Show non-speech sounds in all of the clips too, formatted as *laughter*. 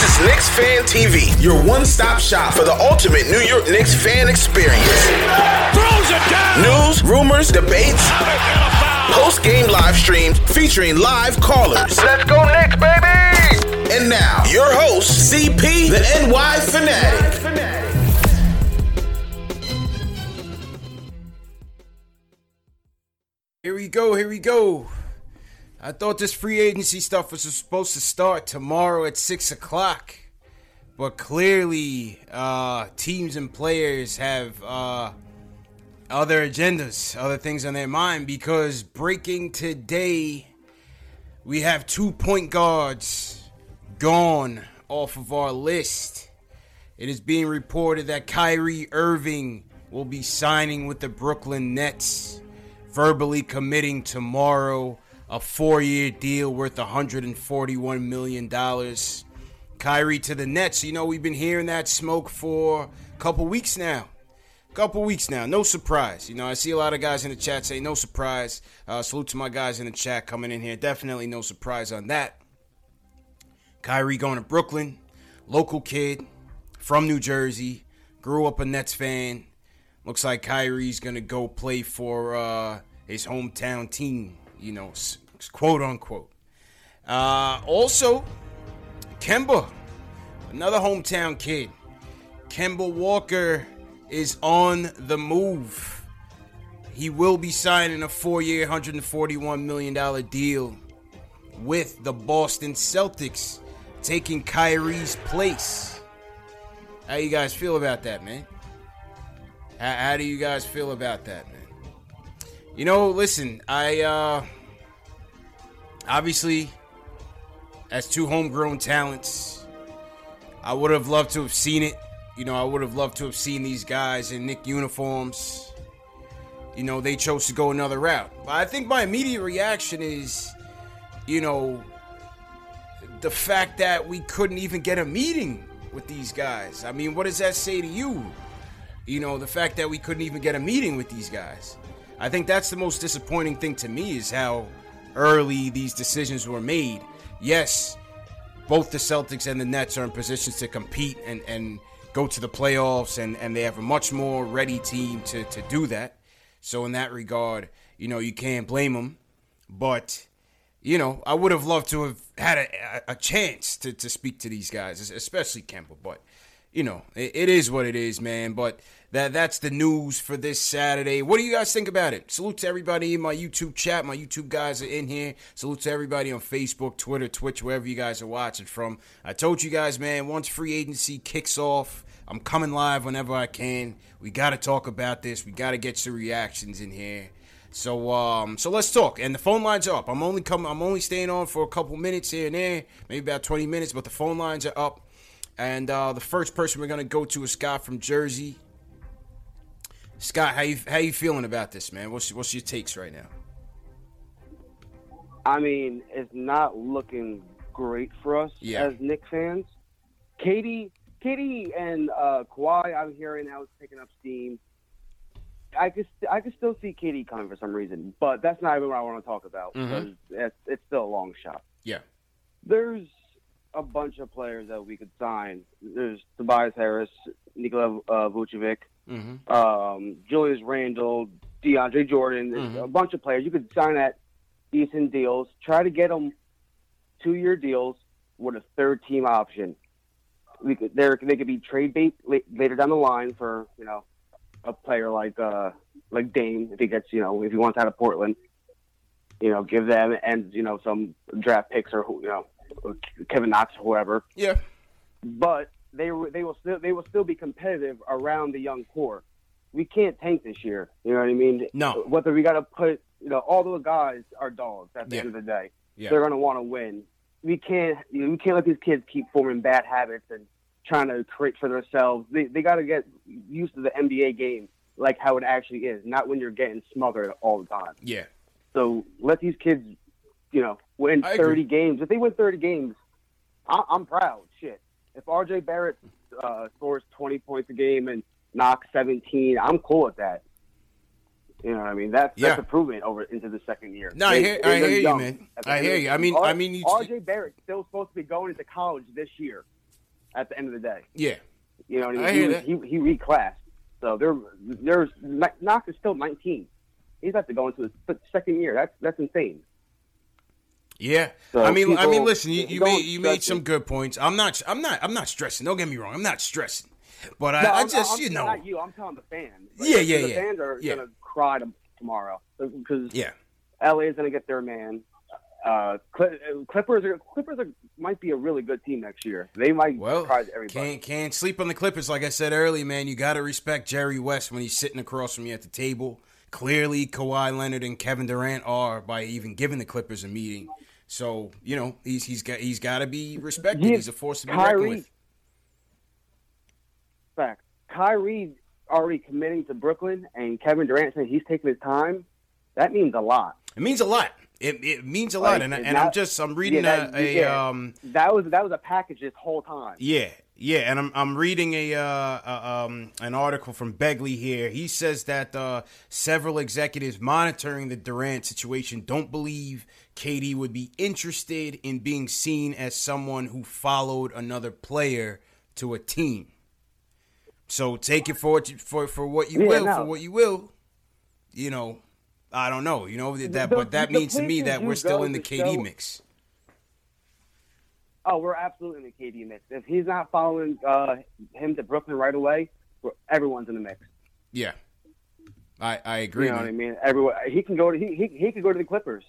This is Knicks Fan TV, your one-stop shop for the ultimate New York Knicks fan experience. Throws it down. News, rumors, debates, post-game live streams featuring live callers. Let's go Knicks, baby. And now, your host, CP, the NY Fanatic. Here we go, here we go. I thought this free agency stuff was supposed to start tomorrow at 6 o'clock. But clearly, uh, teams and players have uh, other agendas, other things on their mind. Because breaking today, we have two point guards gone off of our list. It is being reported that Kyrie Irving will be signing with the Brooklyn Nets, verbally committing tomorrow a four year deal worth $141 million. Kyrie to the Nets. You know, we've been hearing that smoke for a couple weeks now. Couple weeks now, no surprise. You know, I see a lot of guys in the chat say no surprise. Uh, salute to my guys in the chat coming in here. Definitely no surprise on that. Kyrie going to Brooklyn, local kid from New Jersey, grew up a Nets fan. Looks like Kyrie's gonna go play for uh, his hometown team. You know, quote unquote. Uh, also, Kemba, another hometown kid. Kemba Walker is on the move. He will be signing a four-year, $141 million deal with the Boston Celtics, taking Kyrie's place. How you guys feel about that, man? How, how do you guys feel about that, man? You know, listen, I uh obviously as two homegrown talents, I would have loved to have seen it. You know, I would have loved to have seen these guys in Knick uniforms. You know, they chose to go another route. But I think my immediate reaction is, you know, the fact that we couldn't even get a meeting with these guys. I mean, what does that say to you? You know, the fact that we couldn't even get a meeting with these guys. I think that's the most disappointing thing to me is how early these decisions were made. Yes, both the Celtics and the Nets are in positions to compete and, and go to the playoffs, and, and they have a much more ready team to, to do that. So, in that regard, you know, you can't blame them. But, you know, I would have loved to have had a, a chance to, to speak to these guys, especially Kemba. But, you know, it, it is what it is, man. But that that's the news for this Saturday. What do you guys think about it? Salute to everybody in my YouTube chat. My YouTube guys are in here. Salute to everybody on Facebook, Twitter, Twitch, wherever you guys are watching from. I told you guys, man, once free agency kicks off, I'm coming live whenever I can. We got to talk about this. We got to get some reactions in here. So um, so let's talk. And the phone lines are up. I'm only coming. I'm only staying on for a couple minutes here and there, maybe about 20 minutes. But the phone lines are up. And uh, the first person we're gonna go to is Scott from Jersey. Scott, how you how you feeling about this, man? What's what's your takes right now? I mean, it's not looking great for us Yeah. as Knicks fans. KD, KD, and uh, Kawhi, I'm hearing now is picking up steam. I could st- I could still see KD coming for some reason, but that's not even what I want to talk about Mhm. because it's, it's still a long shot. Yeah. There's a bunch of players that we could sign. There's Tobias Harris, Nikola uh, Vucevic, Mm-hmm. um, Julius Randle, DeAndre Jordan. Mhm. a bunch of players you could sign at decent deals. Try to get them two-year deals with a third-team option. We could, there they could be trade bait later down the line for you know a player like uh, like Dame if he gets you know if he wants out of Portland. You know, give them and you know some draft picks or you know Kevin Knox or whoever Yeah. but they were- they will still they will still be competitive around the young core. We can't tank this year. You know what I mean? No. Whether we got to put you know all those guys are dogs at the Yeah. end of the day. Yeah. They're going to want to win. We can't you know, we can't let these kids keep forming bad habits and trying to create for themselves. They they got to get used to the NBA game like how it actually is, not when you're getting smothered all the time. Yeah. So let these kids, you know, win I agree. 30 games. If they win 30 games, I- I'm proud. Shit. If RJ Barrett uh, scores 20 points a game and knocks 17, I'm cool with that. You know what I mean? That's Yeah. that's improvement over into the second year. No, I hear- I hear you, man. I hear you. I mean- R- I mean, RJ Barrett's still supposed to be going into college this year. At the end of the day, Yeah. you know what I mean? I he, hear was- that. he he reclassed, so there there's Knox is still 19. He's about to go into his second year. That's that's insane. Yeah, So I mean, I mean, listen, you, you made you made some it. good points. I'm not, I'm not, I'm not stressing. Don't get me wrong, I'm not stressing, but I, No, I just, I'm- you know, not you. I'm telling the fans. Yeah, yeah, the yeah. fans are Yeah. gonna cry to, tomorrow because yeah, LA is gonna get their man. Uh, Clippers are Clippers are, might be a really good team next year. They might well, surprise everybody. can't can't sleep on the Clippers. Like I said earlier, man, you got to respect Jerry West when he's sitting across from you at the table. Clearly, Kawhi Leonard and Kevin Durant are by even giving the Clippers a meeting. So you know he's he's got he's got to be respected. Yeah, He's a force to be reckoned with. Fact. Kyrie already committing to Brooklyn, and Kevin Durant saying he's taking his time. That means a lot. It means a lot. It, it means a lot, and, and and I'm just I'm reading yeah, that- a, a yeah. um That was that was a package this whole time. Yeah, yeah, and I'm I'm reading a uh, uh, um an article from Begley here. He says that uh, several executives monitoring the Durant situation don't believe KD would be interested in being seen as someone who followed another player to a team. So take it for what you, for for what you Yeah, will, no. for what you will. You know, I don't know. You know that, The- but that means to me that we're still in the KD show- mix. Oh, we're absolutely in the KD mix. If he's not following uh, him to Brooklyn right away, everyone's in the mix. Yeah, I I agree. You know man. what I mean? Everyone, he can go to he he, he could go to the Clippers.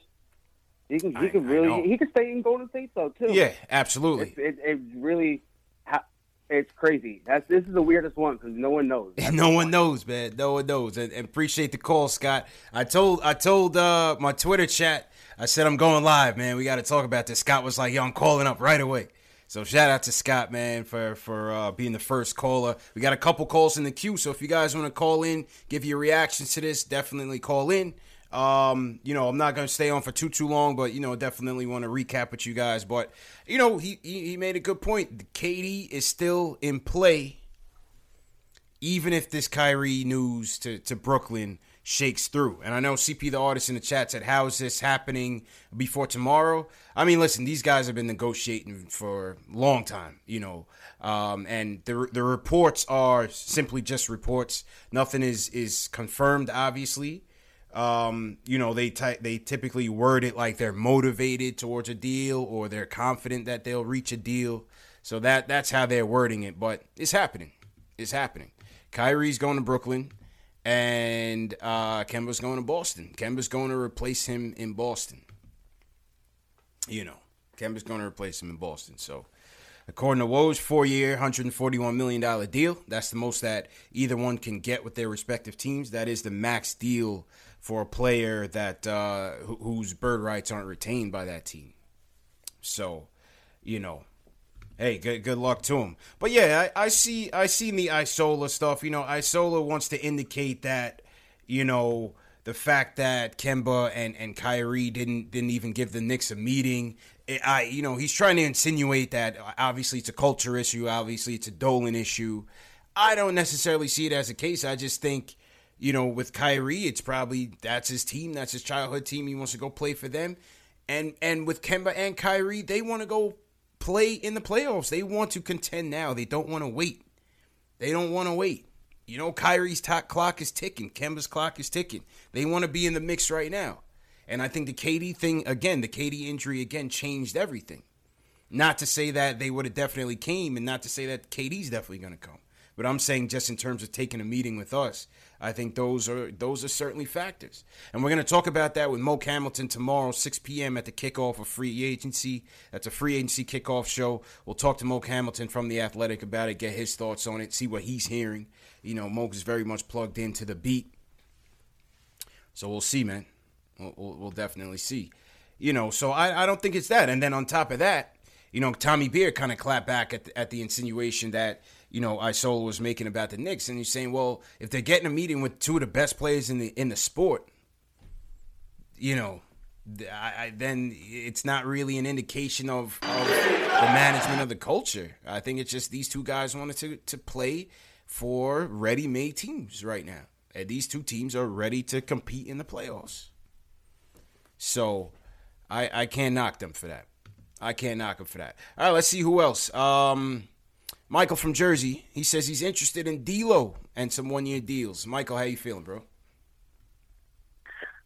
He can he I know. really he can stay in Golden State though too. Yeah, absolutely. it's it, it really it's crazy. That's this is the weirdest one because no one knows. That's *laughs* no one knows, man. No one knows. And, and appreciate the call, Scott. I told I told uh, my Twitter chat. I said I'm going live, man. We got to talk about this. Scott was like, "Yo, I'm calling up right away." So shout out to Scott, man, for for uh, being the first caller. We got a couple calls in the queue, so if you guys want to call in, give your reactions to this, definitely call in. Um, you know, I'm not gonna stay on for too too long, but you know, definitely want to recap with you guys. But you know, he he, he made a good point. KD is still in play even if this Kyrie news to, to Brooklyn shakes through. And I know CP the artist in the chat said, How is this happening before tomorrow? I mean, listen, these guys have been negotiating for a long time, you know. Um, and the the reports are simply just reports. Nothing is is confirmed, obviously. Um, you know, they ty- they typically word it like they're motivated towards a deal or they're confident that they'll reach a deal. So that that's how they're wording it, but it's happening. It's happening. Kyrie's going to Brooklyn, and uh, Kemba's going to Boston. Kemba's going to replace him in Boston. You know, Kemba's going to replace him in Boston. So, according to Woj, four-year, $141 million deal. That's the most that either one can get with their respective teams. That is the max deal for a player that uh, wh- whose bird rights aren't retained by that team. So, you know, hey, good good luck to him. But yeah, I, I see I seen the Isola stuff. You know, Isola wants to indicate that you know the fact that Kemba and and Kyrie didn't didn't even give the Knicks a meeting. I you know he's trying to insinuate that obviously it's a culture issue. Obviously it's a Dolan issue. I don't necessarily see it as a case. I just think you know, with Kyrie, it's probably that's his team, that's his childhood team. He wants to go play for them. And and with Kemba and Kyrie, they want to go play in the playoffs. They want to contend now. They don't want to wait. They don't want to wait. You know, Kyrie's t- clock is ticking. Kemba's clock is ticking. They want to be in the mix right now. And I think the KD thing, again, the KD injury again changed everything. Not to say that they would have definitely came and not to say that KD's definitely going to come. But I'm saying just in terms of taking a meeting with us, I think those are those are certainly factors. And we're going to talk about that with Moke Hamilton tomorrow, 6 p.m. at the kickoff of free agency. That's a free agency kickoff show. We'll talk to Moke Hamilton from the Athletic about it, get his thoughts on it, see what he's hearing. You know, Moke is very much plugged into the beat. So we'll see, man. We'll, we'll, we'll definitely see. You know, so I, I don't think it's that. And then on top of that, you know, Tommy Beer kind of clapped back at the, at the insinuation that you know Isola was making about the Knicks, and he's saying, well, if they're getting a meeting with two of the best players in the in the sport, you know, I, I, then it's not really an indication of, of the management of the culture. I think it's just these two guys wanted to to play for ready-made teams right now, and these two teams are ready to compete in the playoffs. So, I I can't knock them for that. I can't knock them for that. All right, let's see who else. Um, Michael from Jersey. He says he's interested in D'Lo and some one-year deals. Michael, how you feeling, bro?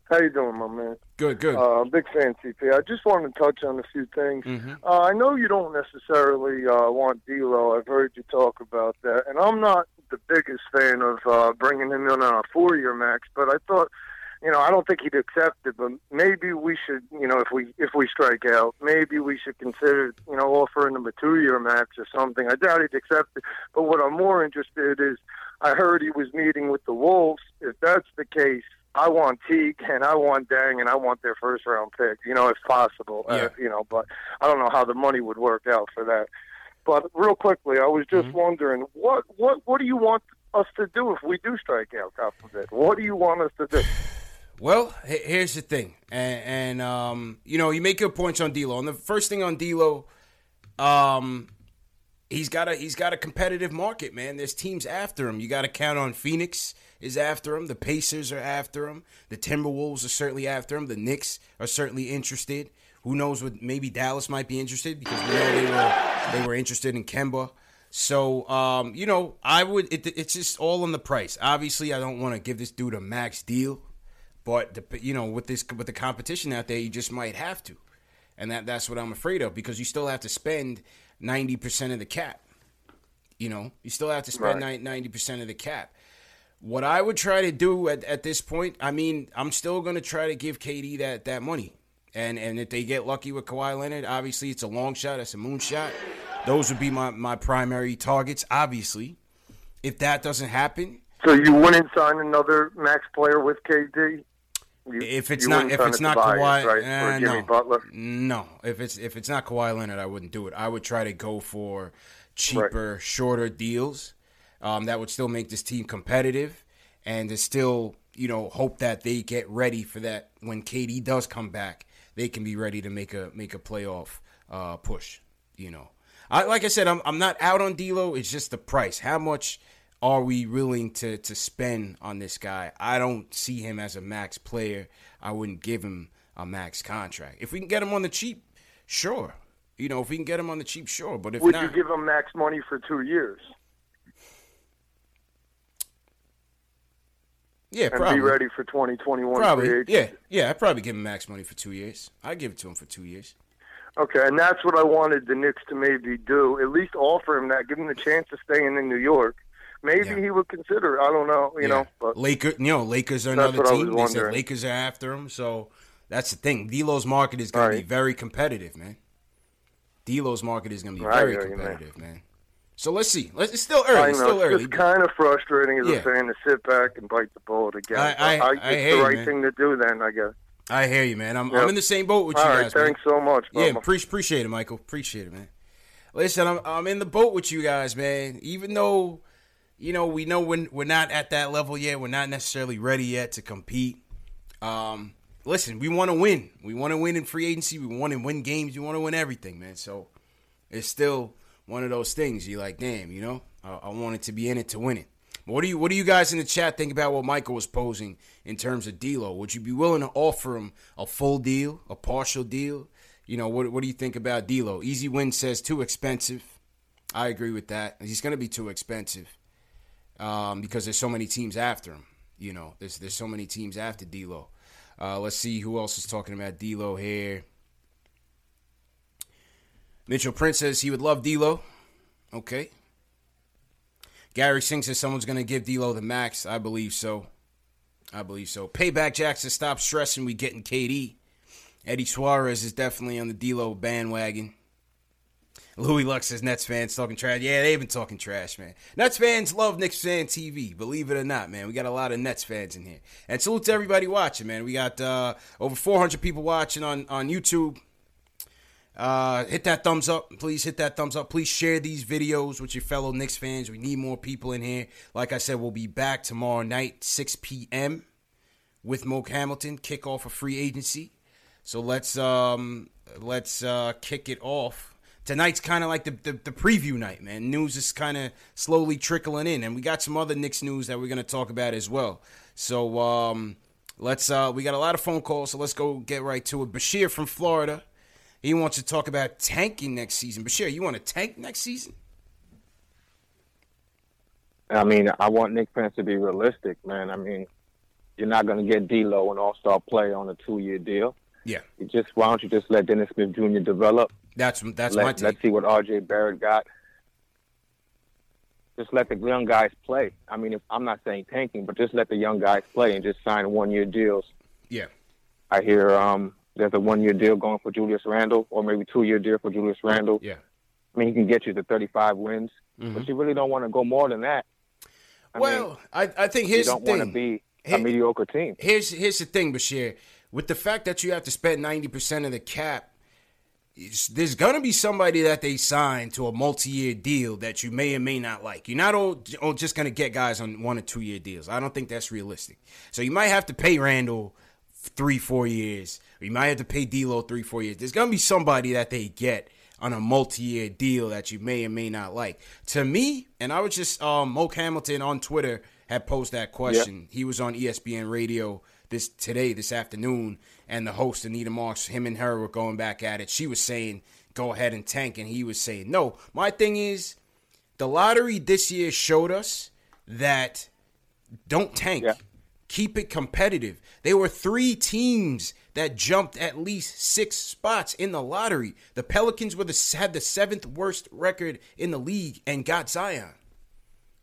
How you doing, my man? Good, good. Uh, big fan, CP. I just wanted to touch on a few things. Mm-hmm. Uh, I know you don't necessarily uh, want D'Lo. I've heard you talk about that, and I'm not the biggest fan of uh, bringing him in on a four-year max. But I thought, you know, I don't think he'd accept it. But maybe we should, you know, if we if we strike out, maybe we should consider, you know, offering him a two-year match or something. I doubt he'd accept it. But what I'm more interested in is, I heard he was meeting with the Wolves. If that's the case. I want Teague and I want Dieng and I want their first round pick, you know, if possible. Yeah. Uh, you know, but I don't know how the money would work out for that. But real quickly, I was just Mm-hmm. wondering what what what do you want us to do if we do strike out, God forbid? What do you want us to do? Well, here's the thing, and, and um, you know, you make good points on D'Lo. And the first thing on D'Lo, um, he's got a he's got a competitive market, man. There's teams after him. You got to count on Phoenix is after him. The Pacers are after him. The Timberwolves are certainly after him. The Knicks are certainly interested. Who knows what? Maybe Dallas might be interested because we know they were they were interested in Kemba. So um, you know, I would. It, it's just all on the price. Obviously, I don't want to give this dude a max deal, but the, you know, with this with the competition out there, you just might have to, and that that's what I'm afraid of because you still have to spend ninety percent of the cap. You know, you still have to spend ninety percent of the cap. What I would try to do at, at this point, I mean, I'm still going to try to give KD that that money, and and if they get lucky with Kawhi Leonard, obviously it's a long shot, it's a moonshot. Those would be my my primary targets. Obviously, if that doesn't happen, So you wouldn't sign another max player with KD? You, if it's not if it's not Tobias, Kawhi, right, eh, Jimmy no, Butler. no. If it's if it's not Kawhi Leonard, I wouldn't do it. I would try to go for cheaper, shorter deals. Um, that would still make this team competitive, and to still you know hope that they get ready for that when KD does come back, they can be ready to make a make a playoff uh, push. You know, I like I said, I'm I'm not out on D'Lo. It's just the price. How much are we willing to to spend on this guy? I don't see him as a max player. I wouldn't give him a max contract. If we can get him on the cheap, sure. You know, if we can get him on the cheap, sure. But if Would not, you give him max money for two years yeah, and probably, be ready for 2021 probably, yeah, yeah. I'd probably give him max money for two years. I'd give it to him for two years. Okay, and that's what I wanted the Knicks to maybe do. At least offer him that, give him the chance of staying in New York. Maybe Yeah. he would consider. it. I don't know, you Yeah. know. But Lakers, you know, Lakers are another I team. They said. Lakers are after him, so that's the thing. D'Lo's market is going to be very competitive, man. D'Lo's market is going to be I very you, man. competitive, man. So let's see. Let's, it's still early. It's still early. just kind of frustrating as Yeah. a fan to sit back and bite the bullet again. I- I- But I it's hear the you, right man. thing to do. Then I guess. I hear you, man. I'm, Yep. I'm in the same boat with All you right, guys, man. thanks so much. Yeah, pre- appreciate it, Michael. Appreciate it, man. Listen, I'm I'm in the boat with you guys, man. Even though, you know, we know when we're not at that level yet, we're not necessarily ready yet to compete. Um, listen, we want to win. We want to win in free agency. We want to win games. We want to win everything, man. So it's still one of those things. You're like, damn, you know, I, I wanted to be in it to win it. What do you What do you guys in the chat think about what Michael was posing in terms of D'Lo? Would you be willing to offer him a full deal, a partial deal? You know, what What do you think about D'Lo? Easy Win says too expensive. I agree with that. He's going to be too expensive um, because there's so many teams after him. You know, there's there's so many teams after D'Lo. Uh, let's see who else is talking about D'Lo here. Mitchell Prince says he would love D'Lo. Okay. Gary Singh says someone's going to give D'Lo the max. I believe so. I believe so. Payback Jackson, stop stressing. We getting KD. Eddie Suarez is definitely on the D'Lo bandwagon. Louis Lux says Nets fans talking trash. Yeah, they've been talking trash, man. Nets fans love Knicks fan TV. Believe it or not, man. We got a lot of Nets fans in here. And salute to everybody watching, man. We got uh, over 400 people watching on, on YouTube. Uh, hit that thumbs up. Please hit that thumbs up. Please share these videos with your fellow Knicks fans. We need more people in here. Like I said, we'll be back tomorrow night, 6 p.m. with Moke Hamilton. Kick off a free agency. So let's um let's uh, kick it off. Tonight's kind of like the, the, the preview night, man. News is kind of slowly trickling in, and we got some other Knicks news that we're gonna talk about as well. So um, let's uh, we got a lot of phone calls, so let's go get right to it. Bashir from Florida. He wants to talk about tanking next season. Bashir, you want to tank next season? I mean, I want Knick fans to be realistic, man. I mean, you're not going to get D'Lo an All-Star player on a two-year deal. Yeah. You just why don't you just let Dennis Smith Jr. develop? That's that's let, my take. Let's see what R.J. Barrett got. Just let the young guys play. I mean, if, I'm not saying tanking, but just let the young guys play and just sign one-year deals. Yeah. I hear um, there's a one-year deal going for Julius Randle, or maybe two-year deal for Julius Randle. Yeah. I mean, he can get you to 35 wins, Mhm. but you really don't want to go more than that. I well, mean, I, I think you here's don't want to be Here- a mediocre team. Here's here's the thing, Bashir. With the fact that you have to spend ninety percent of the cap, there's gonna be somebody that they sign to a multi-year deal that you may or may not like. You're not all, all just gonna get guys on one or two year deals. I don't think that's realistic. So you might have to pay Randle three, four years. Or you might have to pay D'Lo three, four years. There's gonna be somebody that they get on a multi-year deal that you may or may not like. To me, and I was just um Moke Hamilton on Twitter had posed that question. He was on ESPN Radio this today, this afternoon, and the host Anita Marks, him and her were going back at it. She was saying, "Go ahead and tank," and he was saying, "No." My thing is, the lottery this year showed us that don't tank. Yeah. Keep it competitive. There were three teams that jumped at least six spots in the lottery. The Pelicans were the had the seventh worst record in the league and got Zion.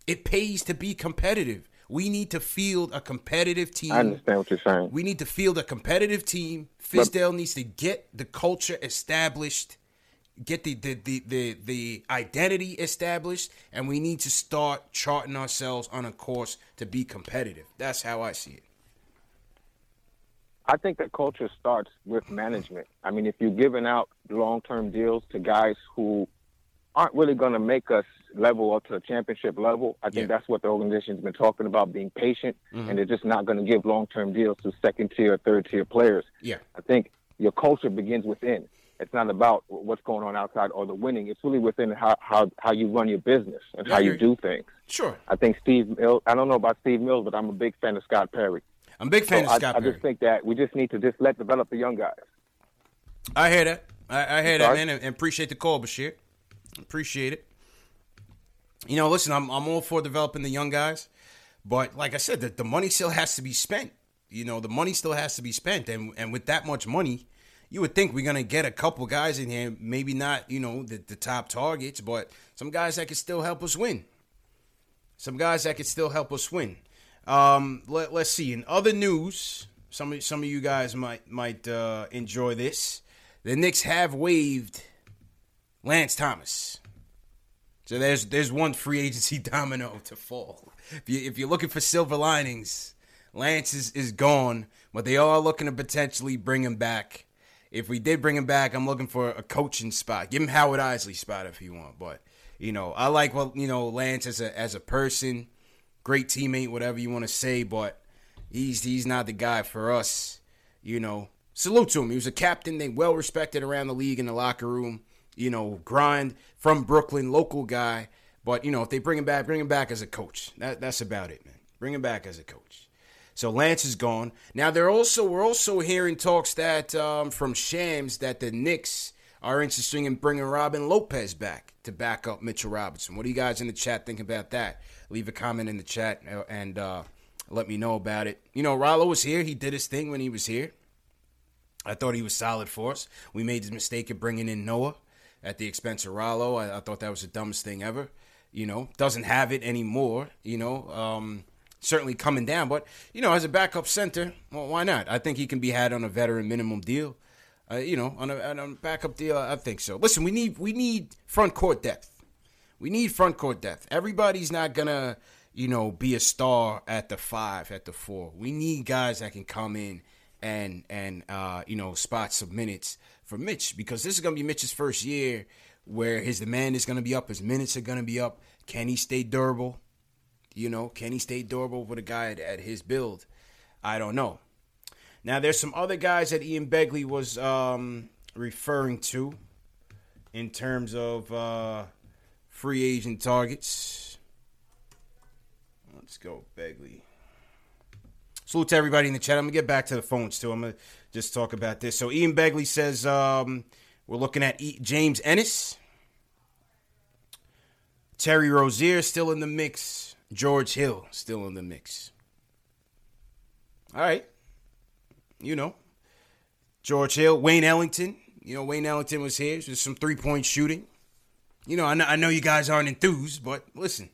It pays to be competitive. We need to field a competitive team. I understand what you're saying. We need to field a competitive team. Fizdale needs to get the culture established, get the the, the the the identity established, and we need to start charting ourselves on a course to be competitive. That's how I see it. I think that culture starts with management. I mean, if you're giving out long-term deals to guys who aren't really going to make us level up to a championship level, I think Yeah. that's what the organization's been talking about, being patient, Mm-hmm. and they're just not going to give long-term deals to second-tier, or third-tier players. Yeah. I think your culture begins within. It's not about what's going on outside or the winning. It's really within how, how, how you run your business and Yeah, how you do things. Sure, I think Steve Mills, I don't know about Steve Mills, but I'm a big fan of Scott Perry. I'm a big fan So of I, Scott I Perry. I just think that we just need to just let develop the young guys. I hear that. I, I hear that, man, and, and appreciate the call, Bashir. Appreciate it. You know, listen, I'm I'm all for developing the young guys, but like I said, the, the money still has to be spent. You know, the money still has to be spent, and and with that much money, you would think we're gonna get a couple guys in here, maybe not, you know, the, the top targets, but some guys that could still help us win. Some guys that could still help us win. Um, let, let's see. In other news, some of some of you guys might might uh, enjoy this. The Knicks have waived Lance Thomas. So there's there's one free agency *laughs* domino to fall. If you if you're looking for silver linings, Lance is, is gone, but they are looking to potentially bring him back. If we did bring him back, I'm looking for a coaching spot. Give him Howard Eisley spot if you want. But you know, I like what you know Lance as a as a person, great teammate, whatever you want to say. But he's he's not the guy for us. You know, salute to him. He was a captain, they well respected around the league in the locker room. You know, grind from Brooklyn, local guy. But you know, if they bring him back, bring him back as a coach. That, that's about it, man. Bring him back as a coach. So Lance is gone. Now they're also we're also hearing talks that um, from Shams that the Knicks are interested in bringing Robin Lopez back to back up Mitchell Robinson. What do you guys in the chat think about that? Leave a comment in the chat uh, and uh, let me know about it. You know, Rollo was here. He did his thing when he was here. I thought he was solid for us. We made the mistake of bringing in Noah at the expense of Rollo. I, I thought that was the dumbest thing ever. You know, doesn't have it anymore. You know, um, certainly coming down, but you know, as a backup center, well, why not? I think he can be had on a veteran minimum deal. Uh, you know, on a, on a backup deal, I think so. Listen, we need we need front court depth. We need front court depth. Everybody's not gonna, you know, be a star at the five, at the four. We need guys that can come in and and uh, you know spot some minutes for Mitch because this is gonna be Mitch's first year where his demand is gonna be up, his minutes are gonna be up. Can he stay durable? You know, can he stay durable with a guy at, at his build? I don't know. Now, there's some other guys that Ian Begley was um, referring to in terms of uh, free agent targets. Let's go, Begley. Salute to everybody in the chat. I'm gonna get back to the phones too. I'm gonna just talk about this. So Ian Begley says um, we're looking at e- James Ennis, Terry Rozier still in the mix, George Hill still in the mix. All right, you know, George Hill, Wayne Ellington. You know, Wayne Ellington was here. There's some three point shooting. You know, I know, I know you guys aren't enthused, but listen,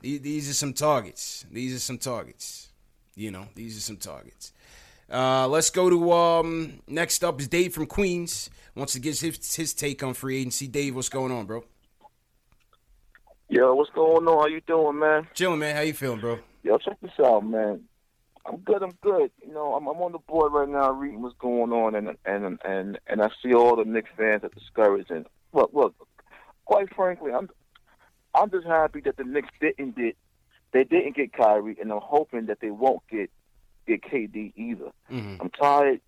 these, these are some targets. These are some targets. You know, these are some targets. Uh, let's go to um, next up is Dave from Queens. Wants to give his, his take on free agency. Dave, what's going on, bro? Yo, what's going on? How you doing, man? Chilling, man. How you feeling, bro? Yo, check this out, man. I'm good. I'm good. You know, I'm, I'm on the board right now, reading what's going on, and and and and I see all the Knicks fans are discouraged. And look, look. Quite frankly, I'm I'm just happy that the Knicks didn't get they didn't get Kyrie, and I'm hoping that they won't get get KD either. Mm-hmm. I'm tired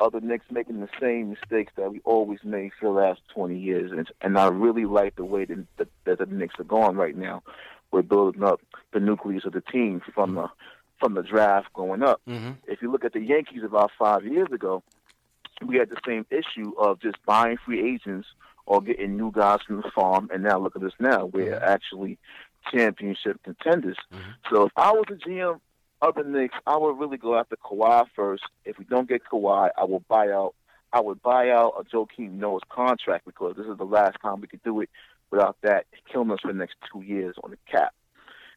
of the Knicks making the same mistakes that we always made for the last 20 years, and and I really like the way that the, that the Knicks are going right now. We're building up the nucleus of the team from the from the draft going up. Mm-hmm. If you look at the Yankees about five years ago, we had the same issue of just buying free agents or getting new guys from the farm, and now look at us now. We're actually championship contenders. So if I was a GM of the Knicks, I would really go after Kawhi first. If we don't get Kawhi, I will buy out. I would buy out a Joakim Noah's contract because this is the last time we could do it without that killing us for the next two years on the cap.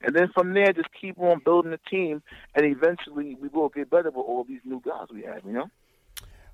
And then from there, just keep on building the team, and eventually we will get better with all these new guys we have. You know.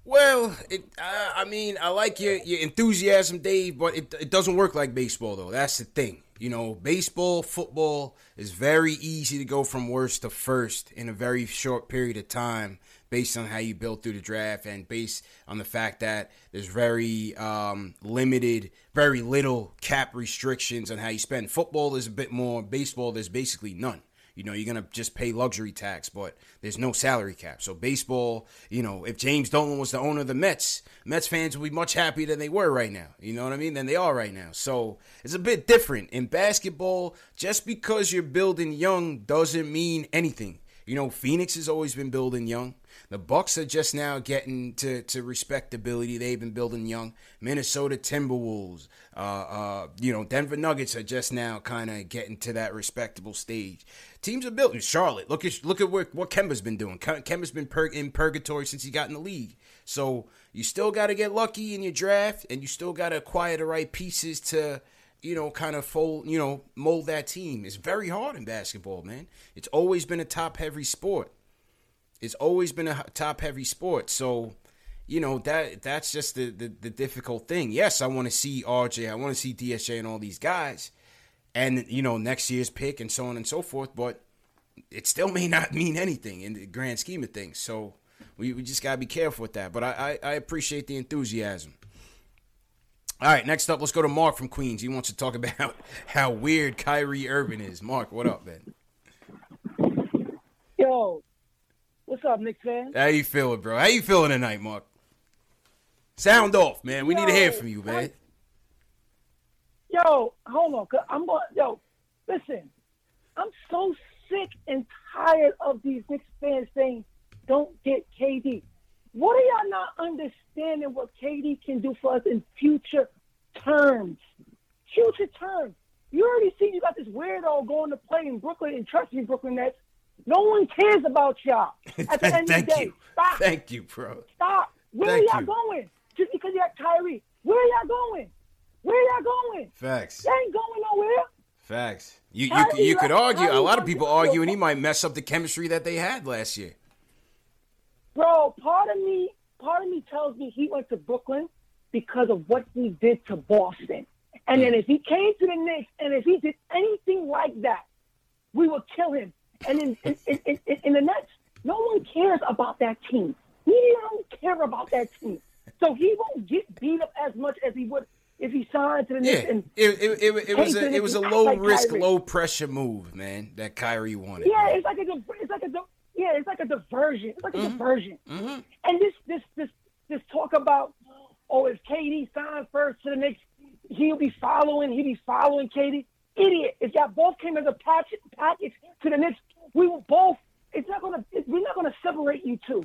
Well, it, uh, I mean, I like your, your enthusiasm, Dave, but it, it doesn't work like baseball, though. That's the thing. You know, baseball, football is very easy to go from worst to first in a very short period of time based on how you build through the draft and based on the fact that there's very um, limited, very little cap restrictions on how you spend. Football, there's a bit more. Baseball, there's basically none. You know, you're gonna just pay luxury tax, but there's no salary cap. So baseball, you know, if James Dolan was the owner of the Mets, Mets fans would be much happier than they were right now. You know what I mean? Than they are right now. So it's a bit different in basketball. Just because you're building young doesn't mean anything. You know, Phoenix has always been building young. The Bucks are just now getting to, to respectability. They've been building young. Minnesota Timberwolves, uh, uh, you know, Denver Nuggets are just now kind of getting to that respectable stage. Teams are building. Charlotte. Look at look at what, what Kemba's been doing. Kemba's been pur- in purgatory since he got in the league. So you still got to get lucky in your draft, and you still got to acquire the right pieces to you know, kind of fold, you know, mold that team. It's very hard in basketball, man. It's always been a top heavy sport. It's always been a top heavy sport. So, you know, that that's just the, the, the difficult thing. Yes, I want to see RJ, I want to see DSJ and all these guys. And, you know, next year's pick and so on and so forth, but it still *laughs* may not mean anything in the grand scheme of things. So we, we just gotta be careful with that. But I, I, I appreciate the enthusiasm. All right, next up, let's go to Mark from Queens. He wants to talk about how weird Kyrie Irving is. Mark, what up, man? Yo, what's up, Knicks fan? How you feeling, bro? How you feeling tonight, Mark? Sound off, man. We need to hear from you, man. yo, hold on, cause I'm going. Yo, listen, I'm so sick and tired of these Knicks fans saying, "Don't get KD." What are y'all not understanding? What KD can do for us in future terms? Future terms. You already seen you got this weirdo going to play in Brooklyn, and trust me, Brooklyn Nets. No one cares about y'all. *laughs* At the end of the Thank day, you. stop. Thank you, bro. Stop. Where Thank y'all you. going? Just because you got Kyrie. Where are y'all going? Where are y'all going? Facts. Y'all ain't going nowhere. Facts. You you, Kyrie you could argue. A lot of people argue, and he might mess up the chemistry that they had last year. Bro, part of me, part of me tells me he went to Brooklyn because of what he did to Boston. And hmm. then if he came to the Knicks and if he did anything like that, we would kill him. And in in, in, in, in the Nets, no one cares about that team. He don't care about that team. So he won't get beat up as much as he would if he signed to the Knicks. Yeah, And it, it, it, it was a it was a low like risk, Kyrie. low pressure move, man. That Kyrie wanted. Yeah, it's like a it's like a yeah, it's like a diversion. It's like a mm-hmm. diversion. Mm-hmm. And this this this this talk about oh, if KD signed first to the Knicks, he'll be following. He'll be following KD. Idiot! If y'all both came as a package package to the Knicks, we will both. It's not gonna. It, we're not gonna separate you two.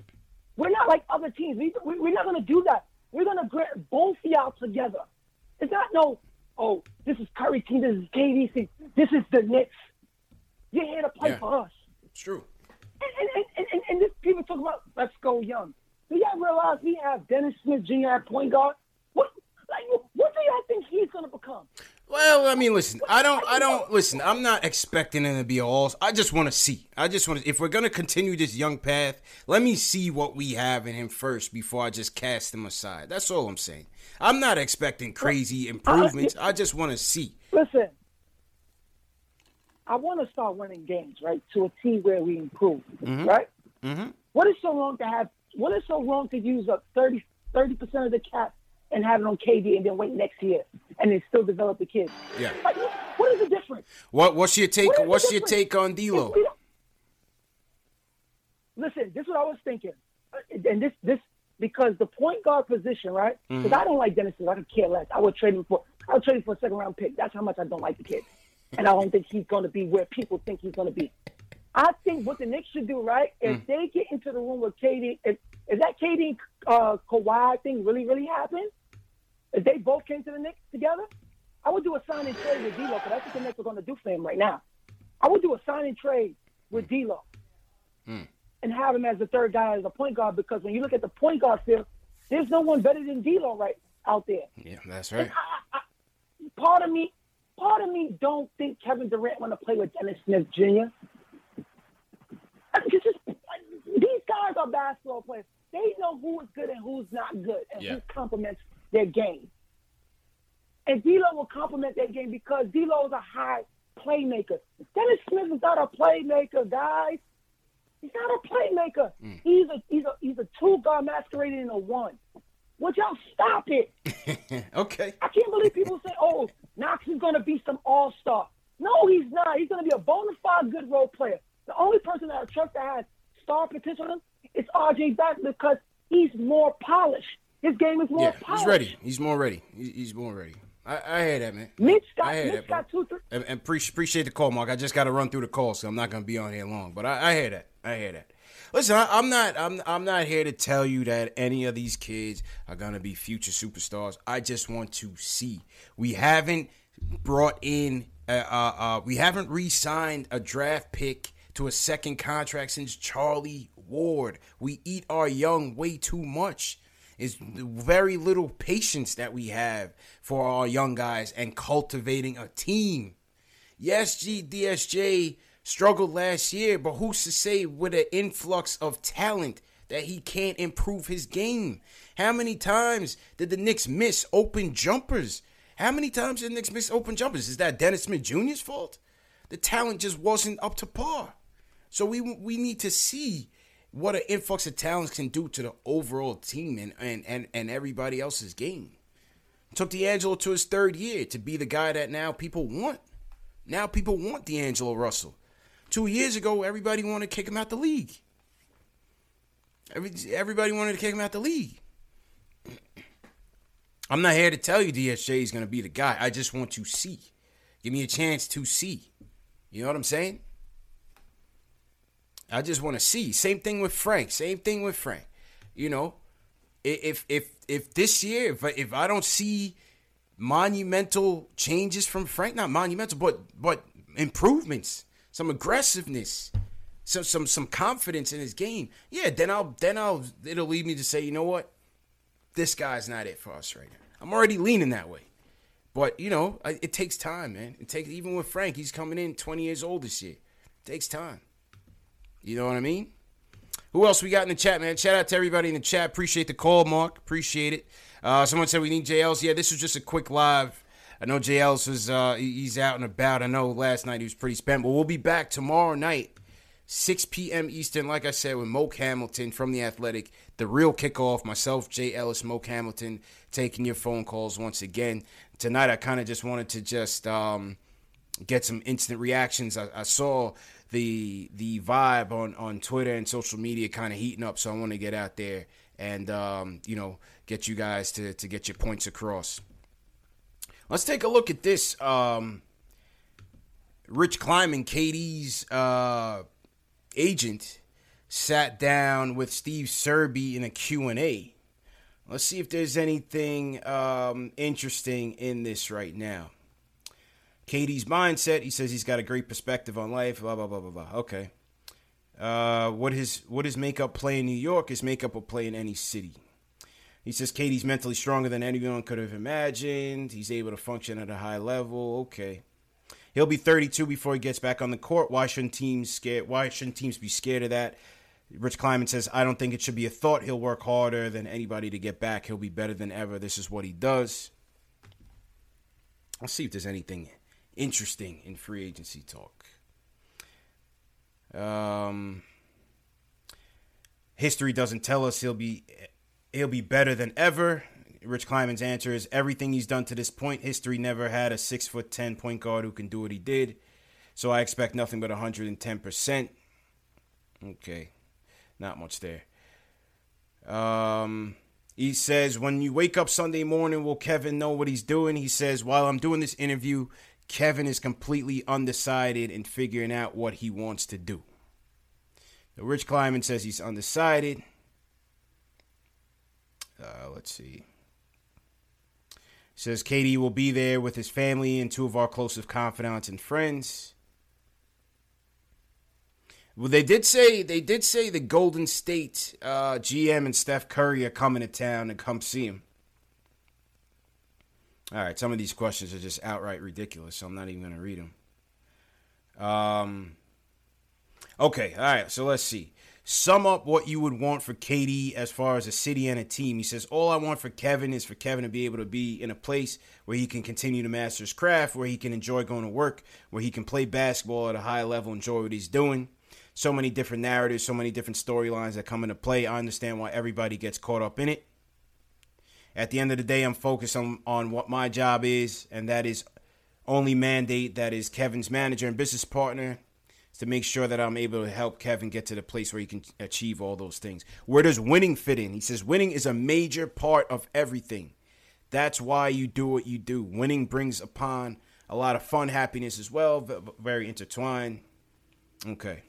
We're not like other teams. We, we, we're not gonna do that. We're gonna grab both y'all together. It's not no. Oh, this is Curry team. This is KD team. This is the Knicks. You're here to play Yeah. for us. It's true. And, and, and, and, and this people talk about let's go young. Do y'all realize we have Dennis Smith Jr. at point guard? What like what do y'all think he's gonna become? Well, I mean, listen, I don't, I don't listen. I'm not expecting him to be all. I just want to see. I just want to. If we're gonna continue this young path, let me see what we have in him first before I just cast him aside. That's all I'm saying. I'm not expecting crazy uh, improvements. Uh, I just want to see. Listen, I want to start winning games, right? To a team where we improve, mm-hmm. right? Mm-hmm. What is so wrong to have? What is so wrong to use up 30 percent of the cap and have it on KD and then wait next year and then still develop the kids? Yeah. Like, what is the difference? What What's your take? What What's your take on D'Lo? Listen, this is what I was thinking, Uh, and this this because the point guard position, right? Because I don't like Dennis. I could care less. I would trade him for. I would trade him for a second round pick. That's how much I don't like the kid, and I don't think he's going to be where people think he's going to be. I think what the Knicks should do, right? If they get into the room with KD, if if that KD uh, Kawhi thing really really happened, if they both came to the Knicks together, I would do a sign and trade with D'Lo because that's what the Knicks are going to do for him right now. I would do a sign and trade with D'Lo hmm. and have him as the third guy as a point guard because when you look at the point guard field, there's no one better than D'Lo right out there. Yeah, that's right. Part of me, part of me don't think Kevin Durant want to play with Dennis Smith Jr. I it's just these guys are basketball players. They know who is good and who's not good and Yeah. who complements their game. And D'Lo will complement their game because D'Lo is a high playmaker. Dennis Smith is not a playmaker, guys. He's not a playmaker. Mm. He's a he's a he's a two guard masquerading in a one. Would y'all stop it? *laughs* okay. I can't believe people say, "Oh, Knox is going to be some all star." No, he's not. He's going to be a bona fide good role player. The only person that I trust that has star potential is RJ Barrett because he's more polished. His game is more Yeah, polished. he's ready. He's more ready. He's more ready. I, I hear that, man. Mitch got I hear Mitch that, got two three. And, and pre- appreciate the call, Mark. I just got to run through the call, so I'm not going to be on here long. But I, I hear that. I hear that. Listen, I, I'm not. I'm. I'm not here to tell you that any of these kids are going to be future superstars. I just want to see. We haven't brought in. Uh, uh, uh, we haven't re-signed a draft pick to a second contract since Charlie Ward. We eat our young way too much. It's very little patience that we have for our young guys and cultivating a team. Yes, GDSJ struggled last year, but who's to say with an influx of talent that he can't improve his game? How many times did the Knicks miss open jumpers? How many times did the Knicks miss open jumpers? Is that Dennis Smith Jr.'s fault? The talent just wasn't up to par. So we we need to see what an influx of talents can do to the overall team and and, and, and everybody else's game. Took D'Angelo to his third year to be the guy that now people want. Now people want D'Angelo Russell. Two years ago, everybody wanted to kick him out the league. Every, everybody wanted to kick him out the league. I'm not here to tell you DSJ is going to be the guy. I just want to see. Give me a chance to see. You know what I'm saying? I just want to see. Same thing with Frank. Same thing with Frank. You know, if if if this year if if I don't see monumental changes from Frank, not monumental, but but improvements, some aggressiveness, some some some confidence in his game. Yeah, then I'll then I'll it'll lead me to say, you know what, this guy's not it for us right now. I'm already leaning that way, but you know, it takes time, man. It takes even with Frank, he's coming in 20 years old this year. It takes time. You know what I mean? Who else we got in the chat, man? Shout out to everybody in the chat. Appreciate the call, Mark. Appreciate it. Uh, someone said we need JLs. Yeah, this was just a quick live. I know JLs was uh, he's out and about. I know last night he was pretty spent, but we'll be back tomorrow night, 6 p.m. Eastern. Like I said, with Moke Hamilton from the Athletic, the real kickoff. Myself, Jay Ellis, Moke Hamilton, taking your phone calls once again. Tonight, I kind of just wanted to just um, get some instant reactions. I, I saw the the vibe on on Twitter and social media kind of heating up. So I want to get out there and um, you know get you guys to to get your points across. Let's take a look at this. Um, Rich Kleiman, KD's uh, agent, sat down with Steve Serby in a Q&A. Let's see if there's anything um, interesting in this right now. KD's mindset. He says he's got a great perspective on life. Blah blah blah blah blah. Okay. Uh, what his what his makeup play in New York? His makeup will play in any city. He says KD's mentally stronger than anyone could have imagined. He's able to function at a high level. Okay. He'll be 32 before he gets back on the court. Why shouldn't teams scared? Why shouldn't teams be scared of that? Rich Kleiman says, I don't think it should be a thought. He'll work harder than anybody to get back. He'll be better than ever. This is what he does. Let's see if there's anything interesting in free agency talk. Um, history doesn't tell us he'll be he'll be better than ever. Rich Kleiman's answer is everything he's done to this point. History never had a six foot ten point guard who can do what he did. So I expect nothing but 110%. Okay. Not much there. Um, he says, when you wake up Sunday morning, will Kevin know what he's doing? He says, while I'm doing this interview, Kevin is completely undecided in figuring out what he wants to do. Now, Rich Kleiman says he's undecided. Uh, let's see. Says KD will be there with his family and two of our closest confidants and friends. Well, they did say they did say the Golden State uh, GM and Steph Curry are coming to town to come see him. All right, some of these questions are just outright ridiculous, so I'm not even going to read them. Um, okay, all right, so let's see. Sum up what you would want for KD as far as a city and a team. He says, All I want for Kevin is for Kevin to be able to be in a place where he can continue to master his craft, where he can enjoy going to work, where he can play basketball at a high level, enjoy what he's doing. So many different narratives, so many different storylines that come into play. I understand why everybody gets caught up in it. At the end of the day, I'm focused on, on what my job is, and that is only mandate that is Kevin's manager and business partner to make sure that I'm able to help Kevin get to the place where he can achieve all those things. Where does winning fit in? He says winning is a major part of everything. That's why you do what you do. Winning brings upon a lot of fun, happiness as well, very intertwined. Okay.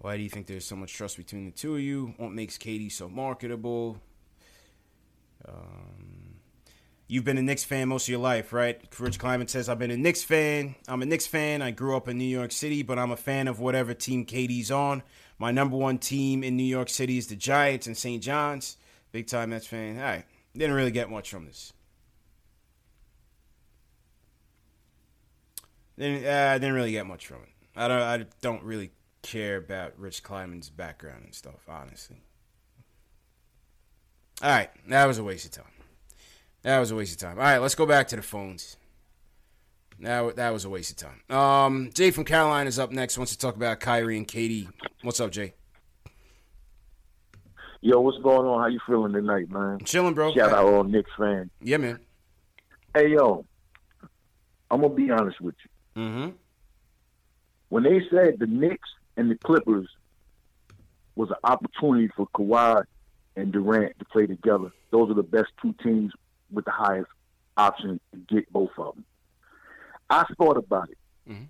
Why do you think there's so much trust between the two of you? What makes KD so marketable? Um, you've been a Knicks fan most of your life, right? Rich Kleiman says, I've been a Knicks fan. I'm a Knicks fan. I grew up in New York City, but I'm a fan of whatever team KD's on. My number one team in New York City is the Giants and St. John's. Big time Mets fan. All right. Didn't really get much from this. Didn't, uh, didn't really get much from it. I don't, I don't really care about Rich Kleiman's background and stuff, honestly. All right, that was a waste of time. That was a waste of time. All right, let's go back to the phones. That, that was a waste of time. Um, Jay from Carolina is up next. Wants to talk about Kyrie and KD. What's up, Jay? Yo, what's going on? How you feeling tonight, man? I'm chilling, bro. Shout out all Knicks fans. Yeah, man. Hey, yo, I'm gonna be honest with you. Mm-hmm. When they said the Knicks and the Clippers was an opportunity for Kawhi and Durant to play together. Those are the best two teams with the highest option to get both of them. I thought about it. Mm-hmm.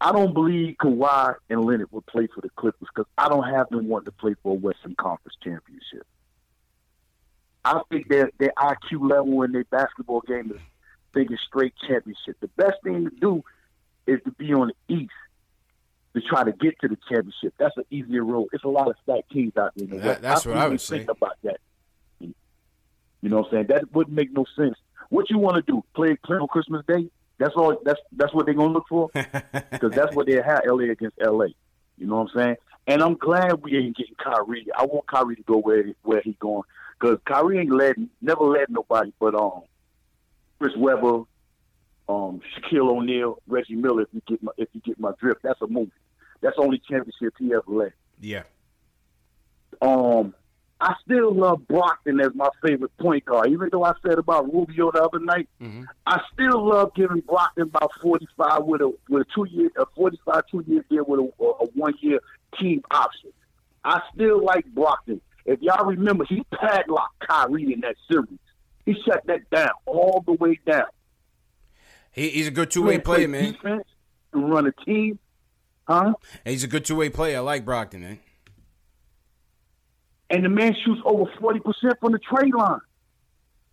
I don't believe Kawhi and Leonard would play for the Clippers because I don't have them wanting to play for a Western Conference championship. I think their their IQ level in their basketball game is thinking straight championship. The best thing to do is to be on the East to try to get to the championship. That's an easier road. It's a lot of stacked teams out there. That- that's what I would think say. about that. You know what I'm saying? That wouldn't make no sense. What you want to do? Play play on Christmas Day? That's all. That's that's what they're gonna look for *laughs* because that's what they had LA against LA. You know what I'm saying? And I'm glad we ain't getting Kyrie. I want Kyrie to go where where he going because Kyrie ain't led never led nobody but um Chris Webber, um Shaquille O'Neal, Reggie Miller. If you get my if you get my drift, that's a movie. That's the only championship he ever led. Yeah. Um, I still love Brogdon as my favorite point guard, even though I said about Rubio the other night. Mm-hmm. I still love giving Brogdon about forty five with a with a two year a forty five two year deal with a, a one year team option. I still like Brogdon. If y'all remember, he padlocked Kyrie in that series. He shut that down all the way down. He, he's a good two way player, play man. Defense and run a team, huh? He's a good two way player. I like Brogdon, man. And the man shoots over forty percent from the trade line.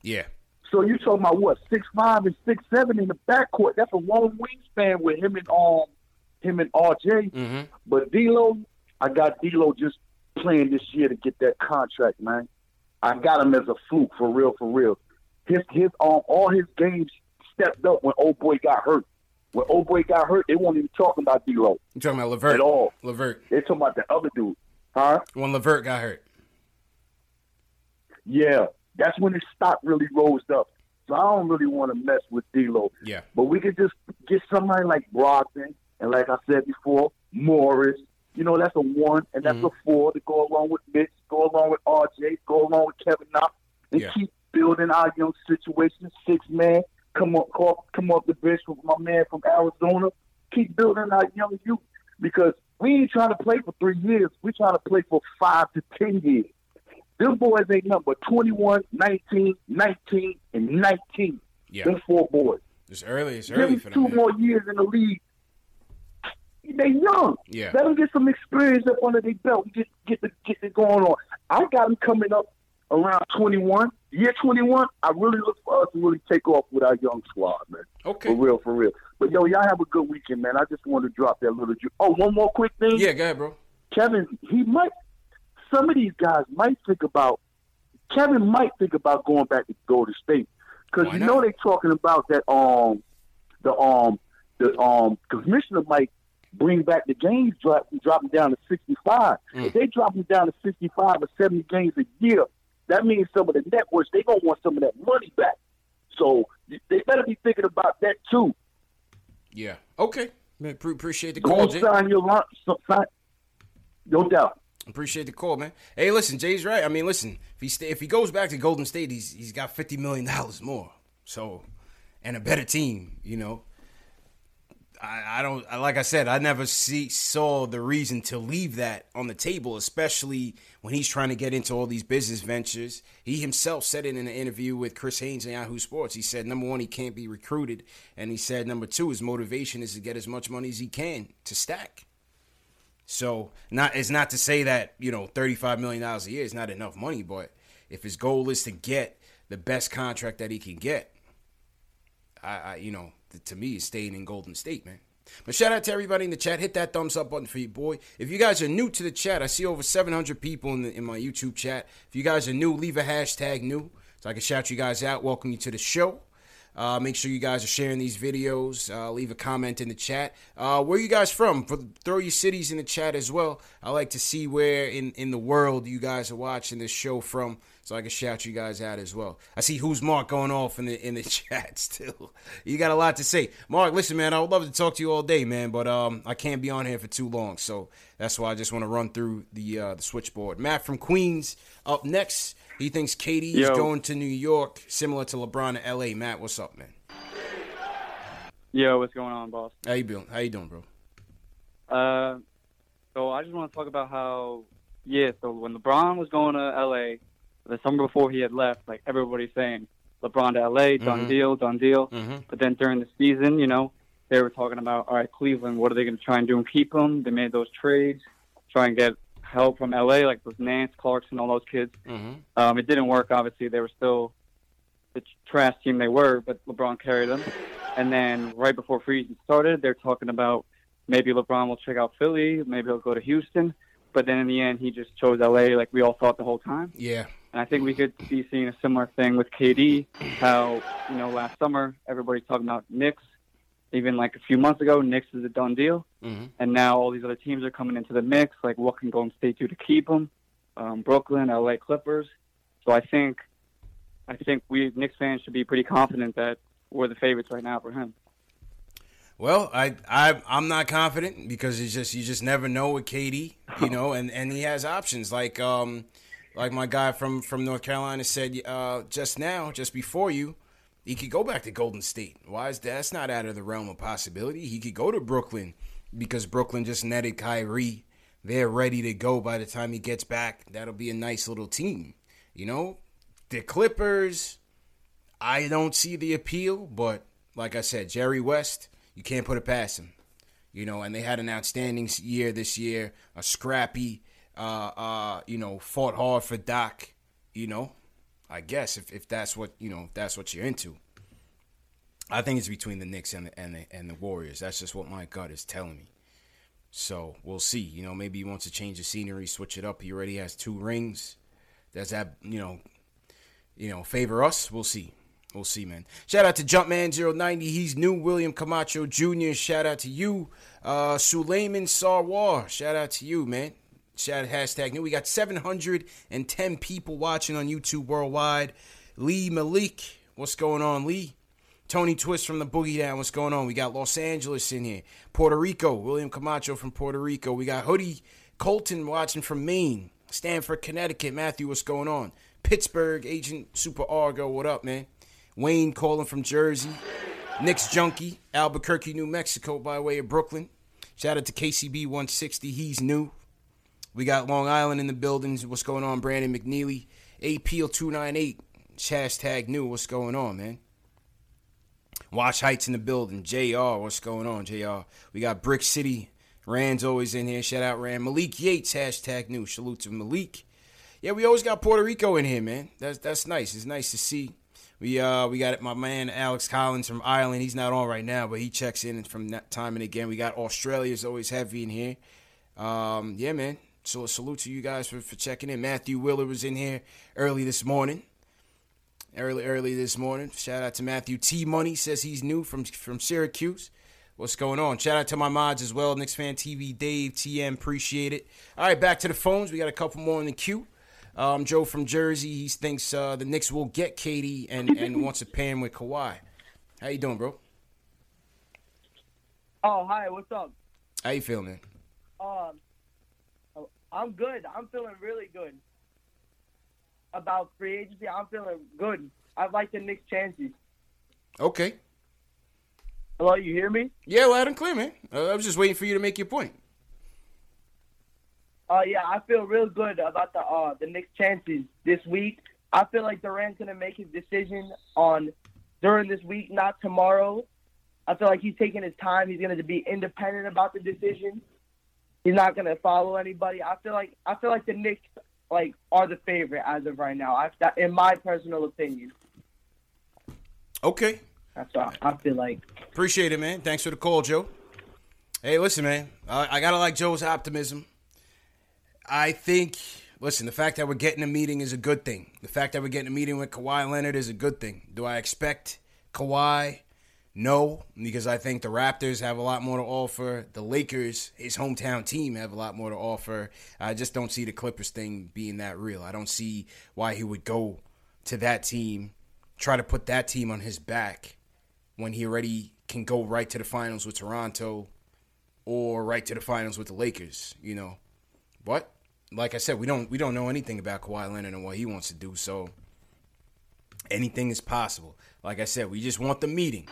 Yeah. So you talking about what six five and six seven in the backcourt? That's a long wingspan with him and um him and RJ. Mm-hmm. But D'Lo, I got D'Lo just playing this year to get that contract, man. I got him as a fluke for real, for real. His his um all his games stepped up when old boy got hurt. When old boy got hurt, they weren't even talking about D'Lo You talking about Levert? at all. Levert. They're talking about the other dude, huh? When Levert got hurt. Yeah, that's when his stock really rose up. So I don't really want to mess with D'Lo. Yeah. But we could just get somebody like Brogdon, and like I said before, Morris. You know, that's a one, and that's a mm-hmm. four to go along with Mitch, go along with RJ, go along with Kevin Knox, and Yeah. keep building our young situation. Six man, come up, call, come up the bench with my man from Arizona. Keep building our young youth because we ain't trying to play for three years. We trying to play for five to ten years. Them boys ain't but 21, 19, 19, and 19. Yeah. Them four boys. It's early. It's Give early them for two them. man. more years in the league. They young. Yeah. Let them get some experience up under their belt. Get get the get it going on. I got them coming up around 21. Year 21, I really look for us to really take off with our young squad, man. Okay. For real, for real. But yo, y'all have a good weekend, man. I just want to drop that little. Ju- oh, one more quick thing. Yeah, go ahead, bro. Kevin, he might. Some of these guys might think about. Kevin might think about going back to Golden State because you know they talking about that. Um, the um, the um, commissioner might bring back the games drop drop them down to sixty five. Mm. If they drop them down to sixty five or seventy games a year, that means some of the networks they gonna want some of that money back. So they better be thinking about that too. Yeah. Okay. Man, pre- appreciate the call, Jay. sign your so- sign- No doubt. Appreciate the call, man. Hey, listen, Jay's right. I mean, listen, if he stay, if he goes back to Golden State, he's he's got fifty million dollars more. So, and a better team. You know, I, I don't like I said. I never see saw the reason to leave that on the table, especially when he's trying to get into all these business ventures. He himself said it in an interview with Chris Haynes and Yahoo Sports. He said, number one, he can't be recruited, and he said, number two, his motivation is to get as much money as he can to stack. So not it's not to say that you know thirty five million dollars a year is not enough money, but if his goal is to get the best contract that he can get, I, I you know to me is staying in Golden State, man. But shout out to everybody in the chat. Hit that thumbs up button for you, boy. If you guys are new to the chat, I see over 700 people in, the, in my YouTube chat. If you guys are new, leave a hashtag new so I can shout you guys out. Welcome you to the show. Uh, make sure you guys are sharing these videos. Uh, leave a comment in the chat. Uh, where you guys from? For, throw your cities in the chat as well. I like to see where in, in the world you guys are watching this show from, so I can shout you guys out as well. I see who's Mark going off in the in the *laughs* chat still. You got a lot to say, Mark. Listen, man, I would love to talk to you all day, man, but um, I can't be on here for too long, so that's why I just want to run through the uh, the switchboard. Matt from Queens up next. He thinks KD is going to New York, similar to LeBron to LA. Matt, what's up, man? Yo, what's going on, boss? How you doing? How you doing, bro? Uh, so I just want to talk about how Yeah, so when LeBron was going to LA, the summer before he had left, like everybody saying, LeBron to LA, done Mhm. deal, done deal. Mhm. But then during the season, you know, they were talking about, all right, Cleveland, what are they going to try and do and keep him? They made those trades, try and get help from LA, like those Nance, Clarkson, all those kids. Mm-hmm. Um, it didn't work. Obviously, they were still the trash team they were, but LeBron carried them. And then right before free agency started, they're talking about maybe LeBron will check out Philly, maybe he'll go to Houston. But then in the end, he just chose LA, like we all thought the whole time. Yeah. And I think we could be seeing a similar thing with KD. How you know last summer everybody's talking about Knicks. Even like a few months ago, Knicks is a done deal. Mm-hmm. And now all these other teams are coming into the mix. Like, what can Golden State do to keep them? Um, Brooklyn, LA Clippers. So I think, I think we Knicks fans should be pretty confident that we're the favorites right now for him. Well, I I I'm not confident because it's just you just never know with KD, you *laughs* know, and and he has options like um like my guy from from North Carolina said uh just now, just before you, he could go back to Golden State. Why is that? That's not out of the realm of possibility. He could go to Brooklyn because Brooklyn just netted Kyrie. They're ready to go by the time he gets back. That'll be a nice little team. You know, the Clippers, I don't see the appeal, but like I said, Jerry West, you can't put it past him. You know, and they had an outstanding year this year, a scrappy, uh, uh, you know, fought hard for Doc. You know, I guess if, if that's what you know, that's what you're into. I think it's between the Knicks and the and the, and the Warriors. That's just what my gut is telling me. So we'll see. You know, maybe he wants to change the scenery, switch it up. He already has two rings. Does that you know, you know, favor us? We'll see. We'll see, man. Shout out to Jumpman090. He's new. William Camacho Jr. Shout out to you. Uh, Suleiman Sarwar. Shout out to you, man. Shout hashtag new. We got 710 people watching on YouTube worldwide. Lee Malik. What's going on, Lee? Tony Twist from the Boogie Down. What's going on? We got Los Angeles in here. Puerto Rico. William Camacho from Puerto Rico. We got Hoodie Colton watching from Maine. Stamford, Connecticut. Matthew, what's going on? Pittsburgh, Agent Super Argo. What up, man? Wayne calling from Jersey. Knicks Junkie, Albuquerque, New Mexico, by way of Brooklyn. Shout out to KCB 160. He's new. We got Long Island in the buildings. What's going on, Brandon McNeely? APL 298. Hashtag new. What's going on, man? Wash Heights in the building. JR, what's going on, JR? We got Brick City. Rand's always in here. Shout out Rand. Malik Yates, hashtag new. Salute to Malik. Yeah, we always got Puerto Rico in here, man. That's that's nice. It's nice to see. We uh we got my man Alex Collins from Ireland. He's not on right now, but he checks in from time and again. We got Australia's always heavy in here. Um, yeah, man. So a salute to you guys for, for checking in. Matthew Willer was in here early this morning. Early, early this morning. Shout out to Matthew T Money says he's new from from Syracuse. What's going on? Shout out to my mods as well. Knicks fan TV, Dave TM, appreciate it. All right, back to the phones. We got a couple more in the queue. Um, Joe from Jersey, he thinks uh, the Knicks will get KD and, and wants to pair him with Kawhi. How you doing, bro? Oh, hi. What's up? How you feeling, man? Um, I'm good. I'm feeling really good about free agency. I'm feeling good. I like the Knicks' chances. Okay. Hello, you hear me? Yeah, loud and clear, man. Uh, I was just waiting for you to make your point. Uh, yeah, I feel real good about the uh the Knicks' chances this week. I feel like Durant's gonna make his decision on during this week, not tomorrow. I feel like he's taking his time. He's gonna be independent about the decision. He's not gonna follow anybody. I feel like I feel like the Knicks like are the favorite as of right now. I, that, in my personal opinion, Okay. that's what I feel like. Appreciate it, man. Thanks for the call, Joe. Hey, listen, man. I, I gotta like Joe's optimism. I think, listen, the fact that we're getting a meeting is a good thing. The fact that we're getting a meeting with Kawhi Leonard is a good thing. Do I expect Kawhi? No, because I think the Raptors have a lot more to offer. The Lakers, his hometown team, have a lot more to offer. I just don't see the Clippers thing being that real. I don't see why he would go to that team, try to put that team on his back when he already can go right to the finals with Toronto or right to the finals with the Lakers, you know. But like I said, we don't we don't know anything about Kawhi Leonard and what he wants to do, so anything is possible. Like I said, we just want the meeting.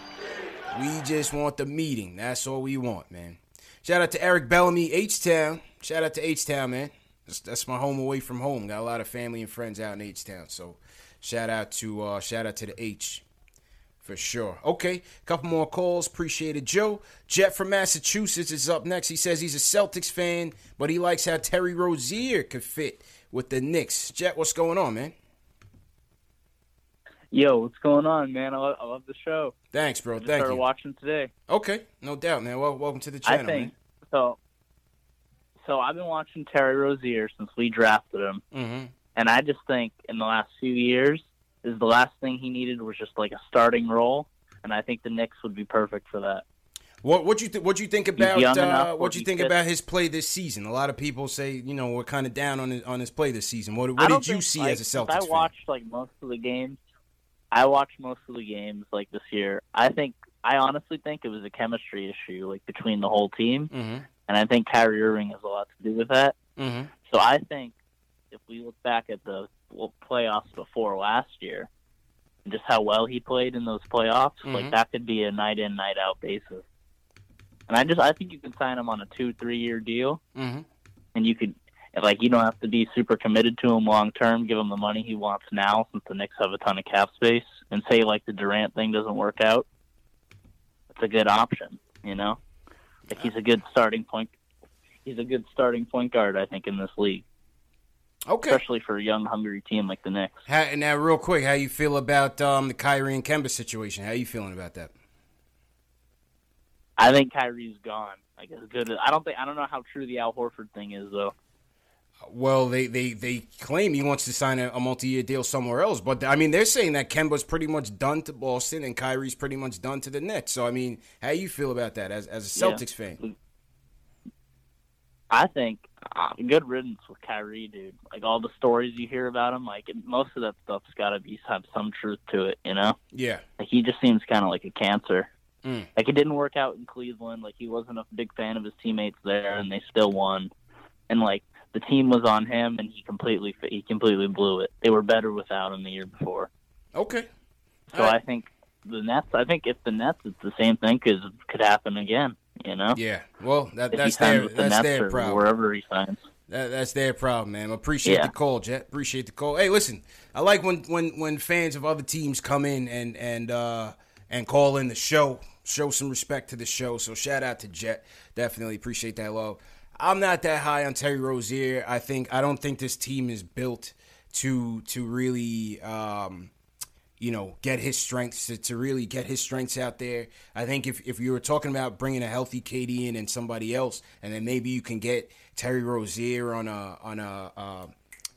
We just want the meeting. That's all we want, man. Shout out to Eric Bellamy, H Town. Shout out to H Town, man. That's, that's my home away from home. Got a lot of family and friends out in H Town. So shout out to uh, shout out to the H. For sure. Okay, couple more calls. Appreciate it, Joe. Jet from Massachusetts is up next. He says he's a Celtics fan, but he likes how Terry Rozier could fit with the Knicks. Jet, what's going on, man? Yo, what's going on, man? I love, I love the show. Thanks, bro. I Thank started you. watching today. Okay, no doubt, man. Well, welcome to the channel, I think man. so. So I've been watching Terry Rozier since we drafted him, Mm-hmm. and I just think in the last few years, is the last thing he needed was just like a starting role, and I think the Knicks would be perfect for that. What what you th- what do you think about uh, what you think about his play this season? A lot of people say you know we're kind of down on his, on his play this season. What what did you think, see like, as a Celtics I fan? watched like most of the games. I watched most of the games like this year. I think I honestly think it was a chemistry issue like between the whole team, Mm-hmm. and I think Kyrie Irving has a lot to do with that. Mm-hmm. So I think if we look back at the playoffs before last year, and just how well he played in those playoffs, Mhm. like that could be a night in night out basis. And I just I think you can sign him on a two three year deal, Mm-hmm. and you could like you don't have to be super committed to him long term. Give him the money he wants now, since the Knicks have a ton of cap space. And say like the Durant thing doesn't work out, it's a good option. You know, like he's a good starting point. He's a good starting point guard, I think, in this league. Okay. Especially for a young, hungry team like the Knicks. How, now, real quick, how you feel about um, the Kyrie and Kemba situation? How you feeling about that? I think Kyrie's gone. Like as good as I don't think I don't know how true the Al Horford thing is though. Well, they, they, they claim he wants to sign a, a multi year deal somewhere else, but I mean they're saying that Kemba's pretty much done to Boston and Kyrie's pretty much done to the Nets. So I mean, how you feel about that as as a Yeah. Celtics fan? I think uh, good riddance with Kyrie, dude. Like all the stories you hear about him, like most of that stuff's got to be have some truth to it, you know. Yeah. Like he just seems kind of like a cancer. Mm. Like it didn't work out in Cleveland. Like he wasn't a big fan of his teammates there, and they still won. And like the team was on him, and he completely he completely blew it. They were better without him the year before. Okay. So I think the Nets. I think if the Nets, it's the same thing could could happen again. You know. Yeah. Well, that, that's their the that's Nets their problem. wherever he signs. That, that's their problem, man. Appreciate Yeah. the call, Jet. Appreciate the call. Hey, listen, I like when when when fans of other teams come in and and uh and call in the show, show some respect to the show. So shout out to Jet. Definitely appreciate that love. I'm not that high on Terry Rozier. I think I don't think this team is built to to really um you know, get his strengths to, to really get his strengths out there. I think if, if you were talking about bringing a healthy KD in and somebody else, and then maybe you can get Terry Rozier on a on a uh,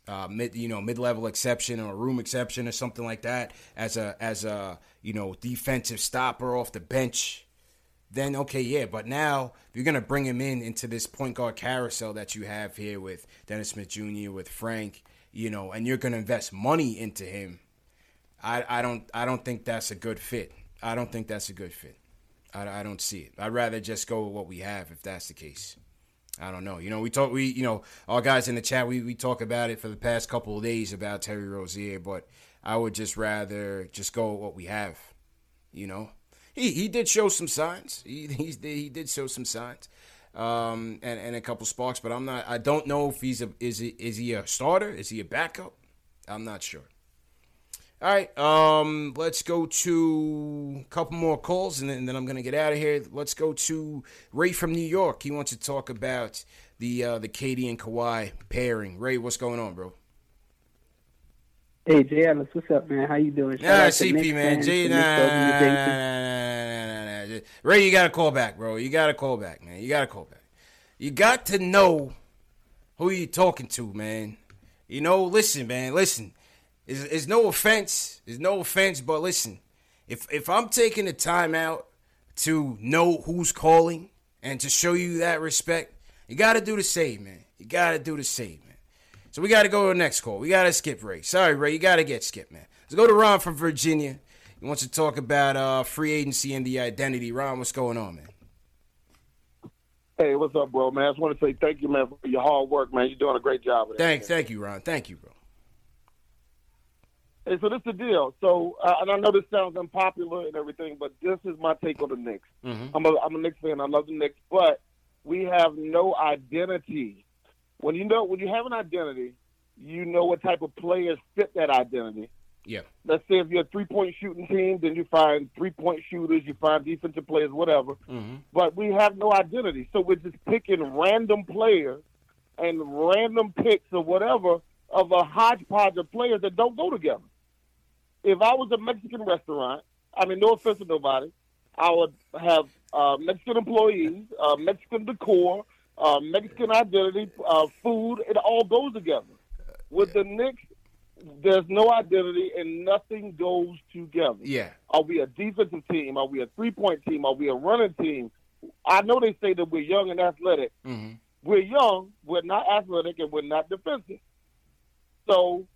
uh, mid you know mid level exception or a room exception or something like that as a as a you know defensive stopper off the bench. Then okay, yeah, but now you're gonna bring him in into this point guard carousel that you have here with Dennis Smith Jr. with Frank, you know, and you're gonna invest money into him. I, I don't I don't think that's a good fit. I don't think that's a good fit. I, I don't see it. I'd rather just go with what we have if that's the case. I don't know. You know, we talk we you know, our guys in the chat we, we talk about it for the past couple of days about Terry Rozier, but I would just rather just go with what we have. You know? He he did show some signs. He he's, he did show some signs. Um and, and a couple sparks, but I'm not I don't know if he's a is he is he a starter? Is he a backup? I'm not sure. All right, um, let's go to a couple more calls, and then, then I'm gonna get out of here. Let's go to Ray from New York. He wants to talk about the uh, the KD and Kawhi pairing. Ray, what's going on, bro? Hey, Jay Ellis, what's up, man? How you doing? Shout Nah, CP man, fans, J, the nah, nah, nah, nah, nah. Ray, you gotta call back, bro. You gotta call back, man. You gotta call back. You got to know who you talking to, man. You know, listen, man, listen. It's, it's no offense. It's no offense, but listen. If if I'm taking the time out to know who's calling and to show you that respect, you got to do the same, man. You got to do the same, man. So we got to go to the next call. We got to skip Ray. Sorry, Ray. You got to get skipped, man. Let's go to Ron from Virginia. He wants to talk about uh, free agency and the identity. Ron, what's going on, man? Hey, what's up, bro, man? I just want to say thank you, man, for your hard work, man. You're doing a great job of that. Thank, thank you, Ron. Thank you, bro. Hey, so this is the deal. So, uh, and I know this sounds unpopular and everything, but this is my take on the Knicks. Mm-hmm. I'm a I'm a Knicks fan. I love the Knicks, but we have no identity when you know when you have an identity, you know what type of players fit that identity. Yeah. Let's say if you're a three point shooting team, then you find three point shooters, you find defensive players, whatever. Mm-hmm. But we have no identity, so we're just picking random players and random picks or whatever of a hodgepodge of players that don't go together. If I was a Mexican restaurant, I mean, no offense to nobody, I would have uh, Mexican employees, uh, Mexican decor, uh, Mexican identity, uh, food. It all goes together. With the Knicks, there's no identity and nothing goes together. Yeah. Are we a defensive team? Are we a three point team? Are we a running team? I know they say that we're young and athletic. Mm-hmm. We're young, we're not athletic, and we're not defensive. So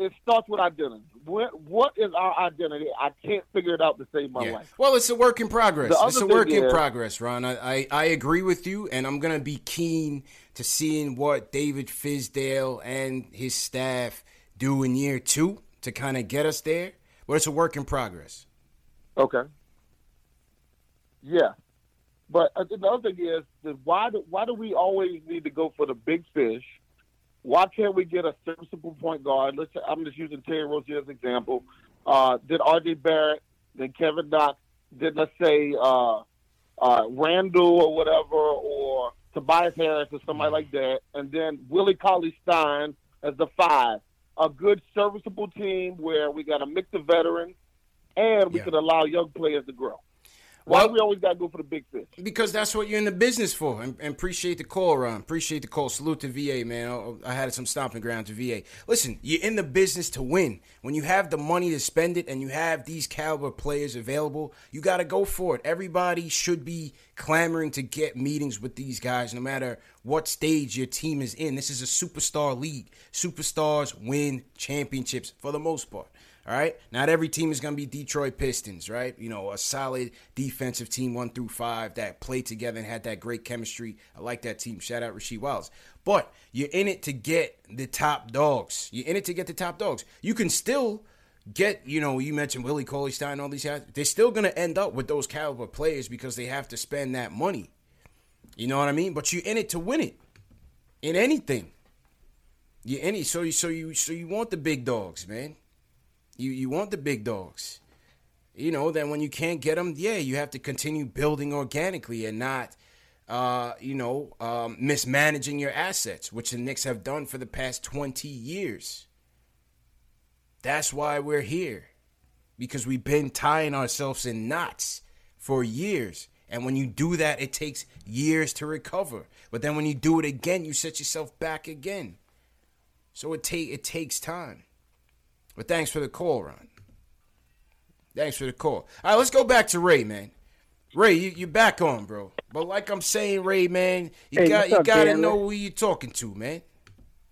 it starts with identity. What, what is our identity? I can't figure it out to save my Yeah. life. Well, it's a work in progress. It's a work thing in is- progress, Ron. I, I, I agree with you, and I'm going to be keen to seeing what David Fizdale and his staff do in year two to kind of get us there. But it's a work in progress. Okay. Yeah, but uh, the other thing is, why do why do we always need to go for the big fish? Why can't we get a serviceable point guard? Let's. Say, I'm just using Terry Rozier as an example. Uh, did R.J. Barrett, then Kevin Knox, did let's say uh, uh, Randle or whatever, or Tobias Harris or somebody like that, and then Willie Cauley Stein as the five. A good serviceable team where we got a mix of veterans and we Yeah. could allow young players to grow. Why we always got to go for the big fish? Because that's what you're in the business for. And, and appreciate the call, Ron. Appreciate the call. Salute to VA, man. I, I had some stomping ground to VA. Listen, you're in the business to win. When you have the money to spend it and you have these caliber players available, you got to go for it. Everybody should be clamoring to get meetings with these guys, no matter what stage your team is in. This is a superstar league. Superstars win championships for the most part. All right. Not every team is going to be Detroit Pistons, right? You know, a solid defensive team, one through five, that played together and had that great chemistry. I like that team. Shout out Rasheed Wallace. But you're in it to get the top dogs. You're in it to get the top dogs. You can still get, you know, you mentioned Willie Cauley Stein, all these guys. They're still going to end up with those caliber players because they have to spend that money. You know what I mean? But you're in it to win it. In anything. You're in it. So you, so you, so you want the big dogs, man. You you want the big dogs. You know, then when you can't get them, yeah, you have to continue building organically and not, uh, you know, um, mismanaging your assets, which the Knicks have done for the past 20 years. That's why we're here. Because we've been tying ourselves in knots for years. And when you do that, it takes years to recover. But then when you do it again, you set yourself back again. So it take it takes time. But thanks for the call, Ron. Thanks for the call. All right, let's go back to Ray, man. Ray, you, you're back on, bro. But like I'm saying, Ray, man, you Hey, got you up, gotta Dan? know who you're talking to, man.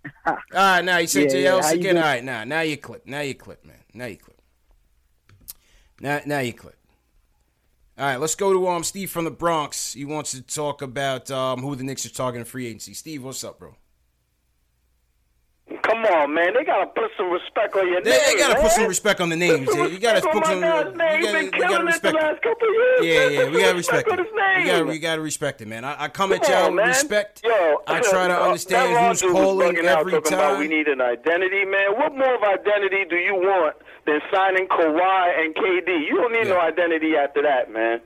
*laughs* All right, now you said Yeah, to yeah, again. All right, now now you clip. Now you clip, man. Now you clip. Now now you clip. All right, let's go to um Steve from the Bronx. He wants to talk about um who the Knicks are talking to free agency. Steve, what's up, bro? Come on, man. They gotta put some respect on your They, name. they gotta man. put some respect on the names. yeah. You gotta put some. You name. He's gotta, been killing it the last couple years. Yeah, yeah, we gotta respect it. We gotta, we gotta respect it, man. I, I come at y'all with respect. Yo, I try to *laughs* uh, understand who's Ron dude was calling every About time. we need an identity, man. What more of identity do you want than signing Kawhi and KD? You don't need no identity after that, man.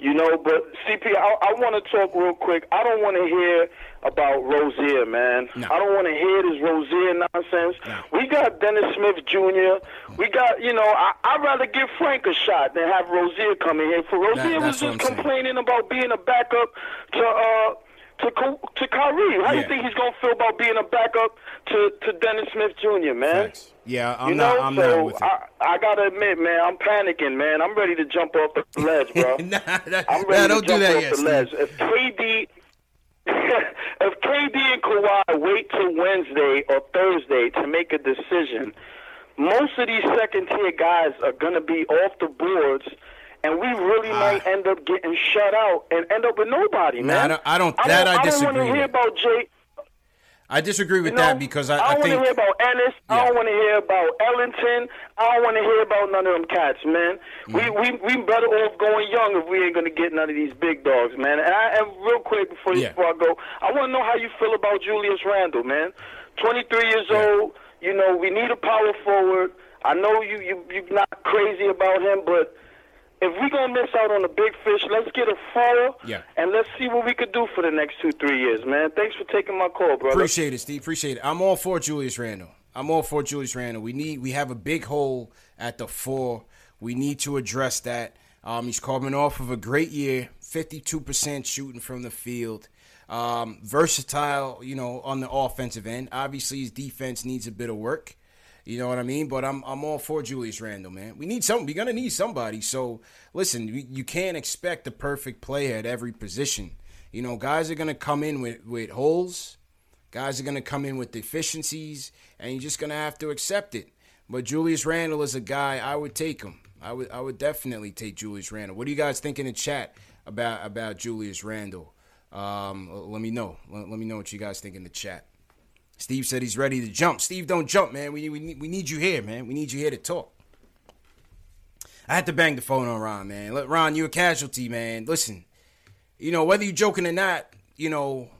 You know, but CP, I, I want to talk real quick. I don't want to hear about Rozier, man. I don't want to hear this Rozier nonsense. We got Dennis Smith Jr. We got, you know, I, I'd rather give Frank a shot than have Rozier come in here. For Rozier was just I'm saying. complaining about being a backup to uh to to Kyrie. How Yeah. you think he's gonna feel about being a backup to to Dennis Smith Jr. Man? Yeah, I'm you not. I'm so not with it. I, I gotta admit, man, I'm panicking, man. I'm ready to jump off the ledge, bro. *laughs* nah, that, I'm nah, ready don't to do that off yet, the ledge. Steve. If KD, *laughs* if KD and Kawhi wait till Wednesday or Thursday to make a decision, most of these second tier guys are gonna be off the boards. And we really ah. might end up getting shut out and end up with nobody, Nah, man. I don't- I don't- I that don't, I I don't want to hear about Jay. I disagree with You know, that because I, I I don't think want to hear about Ennis. I don't want to hear about Ellington. I don't want to hear about none of them cats, man. We mm. we we better off going young if we ain't gonna get none of these big dogs, man. And, I, and real quick before Yeah. before I go, I want to know how you feel about Julius Randle, man. Twenty three years old. You know, we need a power forward. I know you you you're not crazy about him, but if we're gonna miss out on the big fish, let's get a four. Yeah. And let's see what we could do for the next two three years, man. Thanks for taking my call, brother. Appreciate it, Steve. Appreciate it. I'm all for Julius Randle. I'm all for Julius Randle. We need we have a big hole at the four. We need to address that. Um, he's coming off of a great year, 52% shooting from the field. Um, versatile, you know, on the offensive end. Obviously, his defense needs a bit of work. You know what I mean? But I'm I'm all for Julius Randle, man. We need some. We're gonna need somebody. So listen, you, you can't expect the perfect player at every position. You know, guys are gonna come in with with holes. Guys are gonna come in with deficiencies, and you're just gonna have to accept it. But Julius Randle is a guy I would take him. I would I would definitely take Julius Randle. What do you guys think in the chat about about Julius Randle? Um, let me know. Let, let me know what you guys think in the chat. Steve said he's ready to jump. Steve, don't jump, man. We, we, we need you here, man. We need you here to talk. I had to bang the phone on Ron, man. Let Ron, you're a casualty, man. Listen, you know, whether you're joking or not, you know,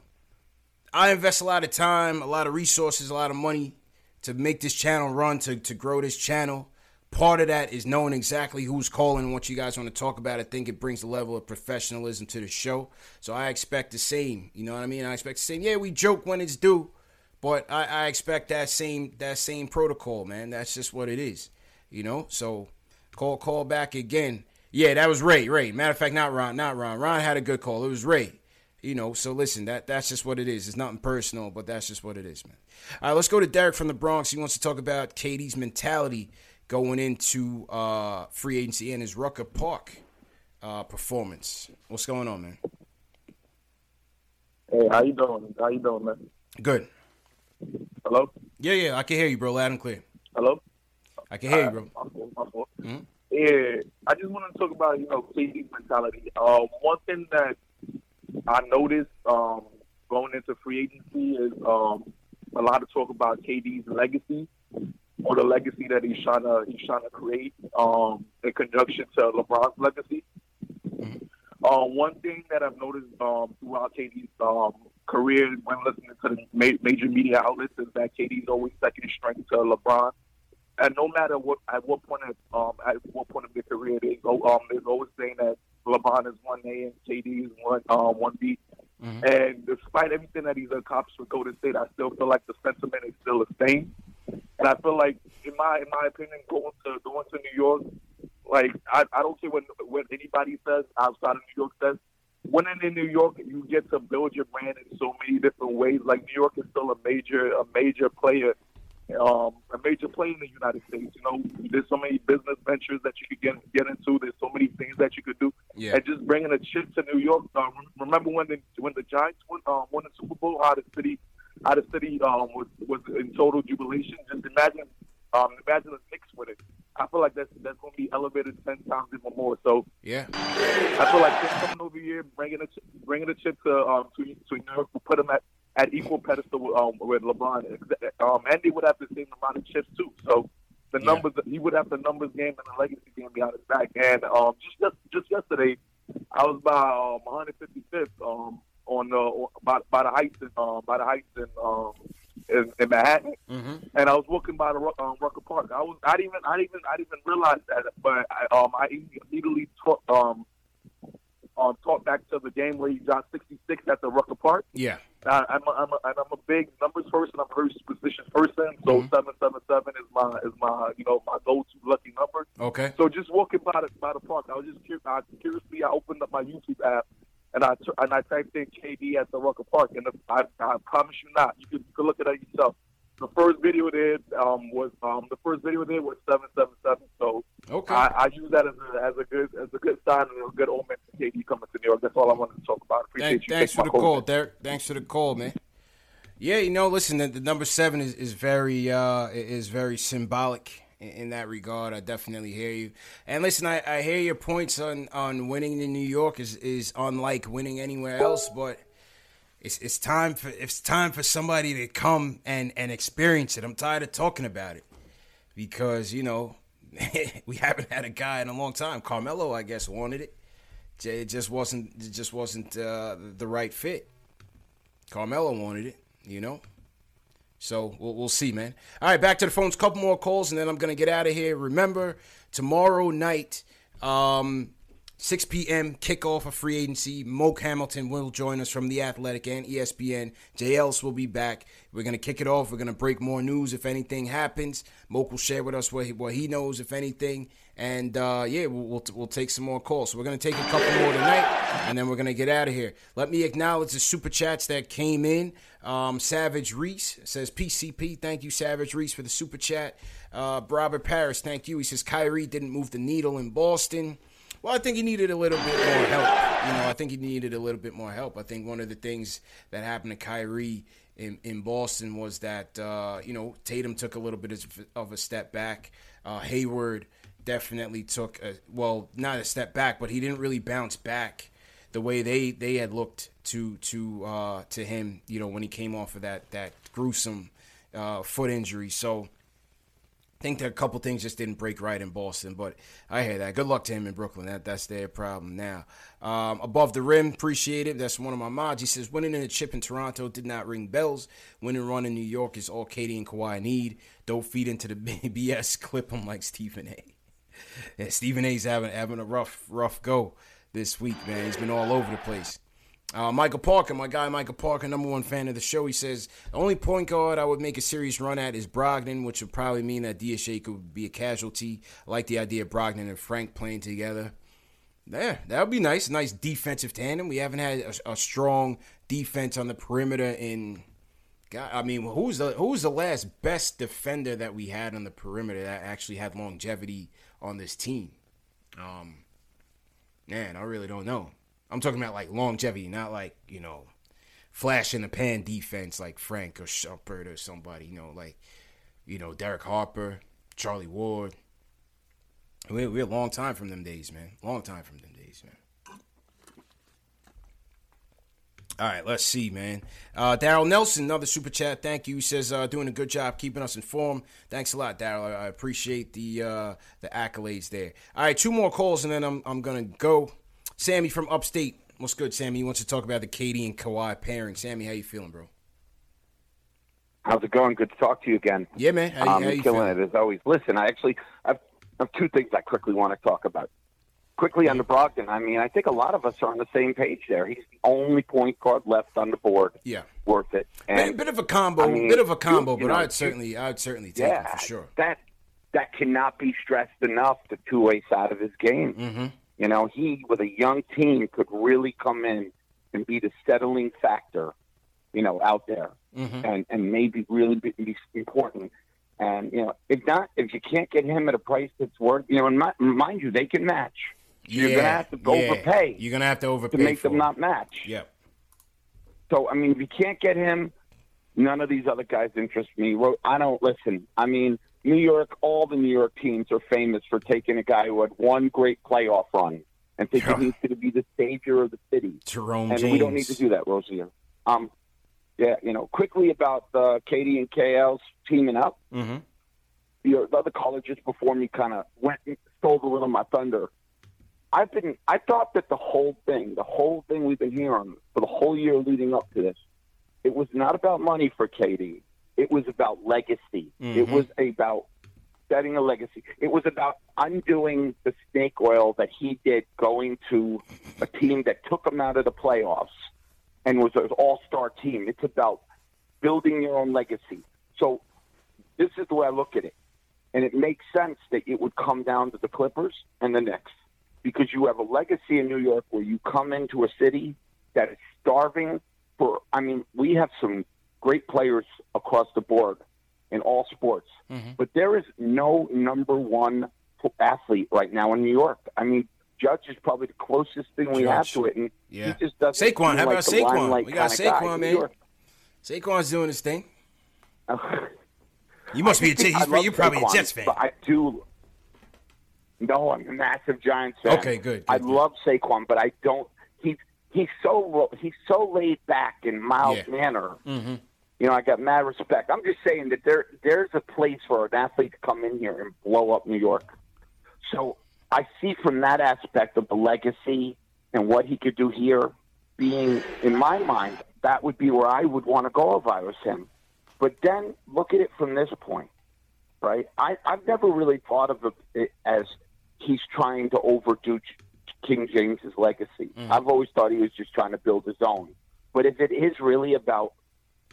I invest a lot of time, a lot of resources, a lot of money to make this channel run, to, to grow this channel. Part of that is knowing exactly who's calling and what you guys want to talk about. I think it brings a level of professionalism to the show. So I expect the same. You know what I mean? I expect the same. Yeah, we joke when it's due, but I, I expect that same that same protocol, man. That's just what it is. You know? So call call back again. Yeah, that was Ray. Ray. Matter of fact, not Ron. Not Ron. Ron had a good call. It was Ray. You know, so listen, that that's just what it is. It's nothing personal, but that's just what it is, man. All right, let's go to Derek from the Bronx. He wants to talk about KD's mentality going into uh, free agency and his Rucker Park uh, performance. What's going on, man? Hey, how you doing? How you doing, man? Good. Hello? Yeah, yeah, I can hear you, bro, loud and clear. Hello? I can hear you, bro. My fault, my fault. Mhm. Yeah, I just want to talk about, you know, KD's mentality. Uh, one thing that I noticed um, going into free agency is um, a lot of talk about KD's legacy or the legacy that he's trying to he's trying to create um, in conjunction to LeBron's legacy. Uh, one thing that I've noticed um, throughout KD's um, career when listening to the ma- major media outlets is that KD's always second string to LeBron. And no matter what, at what point, of, um, at what point of their career, they go, um, there's always saying that LeBron is one A and KD is one, um, one B. And despite everything that he's accomplished with Golden State, I still feel like the sentiment is still the same. And I feel like, in my in my opinion, going to going to New York, like I, I don't care what what anybody says outside of New York says. Winning in New York, you get to build your brand in so many different ways. Like New York is still a major a major player, um, a major player in the United States. You know, there's so many business ventures that you could get get into. There's so many things that you could do. Yeah. And just bringing a chip to New York. Um, remember when the when the Giants won, um, won the Super Bowl? How the city, how the city um, was was in total jubilation. Just imagine, um, imagine the Knicks with it. I feel like that's that's going to be elevated ten times even more. So Yeah. I feel like just coming over here, bringing a bringing a chip to um to, to New York, will put him at at equal pedestal with, um, with LeBron. Um, Andy would have the same amount of chips too. So the numbers he would have the numbers game and the legacy game behind his back. And um, just just just yesterday, I was by um, 155th um on the by, by the heights and um by the heights in um in, in Manhattan Mm-hmm. and I was walking by the um, Rucker Park. I was I didn't even I didn't even I didn't even realize that, but I, um I immediately talk, um um talked back to the game where he got 66 at the Rucker Park. Yeah. I, I'm a, I'm a, I'm a big numbers person. I'm a very superstitious person. So seven seven seven is my is my you know my go to lucky number. Okay. So just walking by the by the park, I was just curious. I, curiously, I opened up my YouTube app and I and I typed in KD at the Rucker Park, and the, I, I promise you not, you can, you look at it yourself. The first video there um, was um, the first video there was seven seven seven. So Okay. I, I use that as a, as a good as a good sign and a good omen for KD coming to New York. That's all I wanted to talk about. Appreciate Thank, you. thanks for the call, Derek. Thanks for the call, man. Yeah, you know, listen, the, the number seven is, is very uh, is very symbolic in, in that regard. I definitely hear you. And listen, I, I hear your points on, on winning in New York is, is unlike winning anywhere else, but it's it's time for it's time for somebody to come and and experience it. I'm tired of talking about it because you know *laughs* we haven't had a guy in a long time. Carmelo, I guess, wanted it. It just wasn't it just wasn't uh, the right fit. Carmelo wanted it, you know. So we'll, we'll see, man. All right, back to the phones. Couple more calls, and then I'm gonna get out of here. Remember, tomorrow night, um, 6 p.m. kickoff of free agency. Moke Hamilton will join us from the Athletic and ESPN. JLS will be back. We're gonna kick it off. We're gonna break more news if anything happens. Moke will share with us what he, what he knows if anything, and uh, yeah, we'll, we'll we'll take some more calls. So we're gonna take a couple more tonight, and then we're gonna get out of here. Let me acknowledge the super chats that came in. Um, Savage Reese says PCP. Thank you, Savage Reese, for the super chat. Uh, Robert Paris, thank you. He says Kyrie didn't move the needle in Boston. Well, I think he needed a little bit more help. You know, I think he needed a little bit more help. I think one of the things that happened to Kyrie in, in Boston was that, uh, you know, Tatum took a little bit of, a step back. Uh, Hayward definitely took, a, well, not a step back, but he didn't really bounce back the way they, they had looked to to uh, to him, you know, when he came off of that that gruesome uh, foot injury. So think that a couple things just didn't break right in Boston, but I hear that. Good luck to him in Brooklyn. That that's their problem now. Um, above the rim, appreciate it. That's one of my mods. He says winning in a chip in Toronto did not ring bells. Winning run in New York is all KD and Kawhi need. Don't feed into the *laughs* BS. Clip him like Stephen A. Yeah, Stephen A's having having a rough rough go this week, man. He's been all over the place. Uh, Michael Parker, my guy Michael Parker, number one fan of the show. He says the only point guard I would make a serious run at is Brogdon, which would probably mean that DSJ could be a casualty. I like the idea of Brogdon and Frank playing together. Yeah, that would be nice. Nice defensive tandem. We haven't had a, a strong defense on the perimeter in. God, I mean, who's the who's the last best defender that we had on the perimeter that actually had longevity on this team? Um, man, I really don't know. I'm talking about like longevity, not like you know, flash in the pan defense like Frank or Shumpert or somebody. You know, like you know Derek Harper, Charlie Ward. We we're a long time from them days, man. Long time from them days, man. All right, let's see, man. Uh, Daryl Nelson, another super chat. Thank you. He says uh, doing a good job keeping us informed. Thanks a lot, Daryl. I, I appreciate the uh, the accolades there. All right, two more calls and then I'm I'm gonna go. Sammy from Upstate. What's good, Sammy? He wants to talk about the KD and Kawhi pairing. Sammy, how you feeling, bro? How's it going? Good to talk to you again. Yeah, man. How, um, how you killing feeling? it as always. Listen, I actually I've, I have two things I quickly want to talk about. Quickly on the Brogdon. I mean, I think a lot of us are on the same page there. He's the only point guard left on the board. Yeah. Worth it. Bit, bit of a combo, I mean, bit of a combo, you- you but know, I'd certainly, I'd certainly take yeah, it for sure. That that cannot be stressed enough. The two way side of his game. Mm-hmm. You know, he with a young team could really come in and be the settling factor. You know, out there Mm-hmm. and and maybe really be, be important. And you know, if not, if you can't get him at a price that's worth, you know, and mi- mind you, they can match. You're gonna have to yeah. overpay You're gonna have to overpay to make them it. not match. Yep. So I mean, if you can't get him, none of these other guys interest me. Well, I don't listen. I mean, New York, all the New York teams are famous for taking a guy who had one great playoff run and thinking he's going to be the savior of the city. Jerome and James. we don't need to do that, Rozier. Um, yeah, you know, quickly about uh, KD and KL's teaming up. Mm-hmm. The, the other caller just before me kind of went and stole a little of my thunder. I've been, I thought that the whole thing, the whole thing we've been hearing for the whole year leading up to this, it was not about money for KD. It was about legacy. It Mhm. was about setting a legacy. It was about undoing the snake oil that he did going to a team that took him out of the playoffs and was an all-star team. It's about building your own legacy. So this is the way I look at it. And it makes sense that it would come down to the Clippers and the Knicks because you have a legacy in New York where you come into a city that is starving for, I mean, we have some great players across the board in all sports, Mm-hmm. but there is no number one athlete right now in New York. I mean, Judge is probably the closest thing we have to it, and Yeah. he just doesn't Saquon, how about the Saquon? We got Saquon, man. Saquon's doing his thing. *laughs* You must be a I. I love You're probably a Jets fan. But I do. No, I'm a massive Giants fan. Okay, good, I good, love Saquon, but I don't. He's so he's so laid back and mild manner. Mm-hmm. You know, I got mad respect. I'm just saying that there there's a place for an athlete to come in here and blow up New York. So I see from that aspect of the legacy and what he could do here being in my mind, that would be where I would want to go if I was him. But then look at it from this point, right? I, I've never really thought of it as he's trying to overdo King James's legacy. Mm. I've always thought he was just trying to build his own. But if it is really about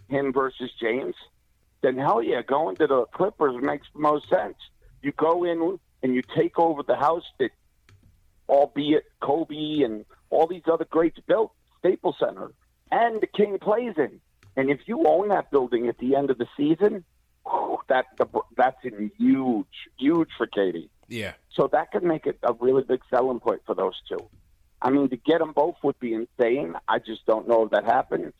him versus James, then hell yeah, going to the Clippers makes the most sense. You go in and you take over the house that, albeit Kobe and all these other greats built, Staples Center, and the King plays in. And if you own that building at the end of the season, whew, that that's a huge, huge for KD. Yeah. So that could make it a really big selling point for those two. I mean, to get them both would be insane. I just don't know if that happens.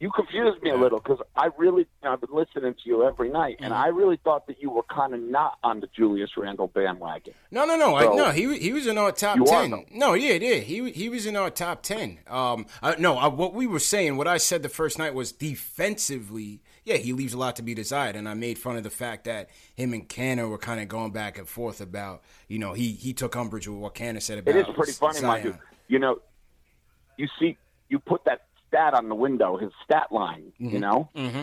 You confused me a little because I really, I've been listening to you every night, and I really thought that you were kind of not on the Julius Randle bandwagon. No, no, no. I, no, he he was in our top are, ten. no, yeah, yeah. He he was in our top ten. Um, I, no, I, what we were saying, what I said the first night was defensively. Yeah, he leaves a lot to be desired, and I made fun of the fact that him and Kanter were kind of going back and forth about, you know, he he took umbrage with what Kanter said about. It is pretty funny, Zion. you. You know, you see, you put that stat on the window, his stat line. You Mhm. know, Mm-hmm.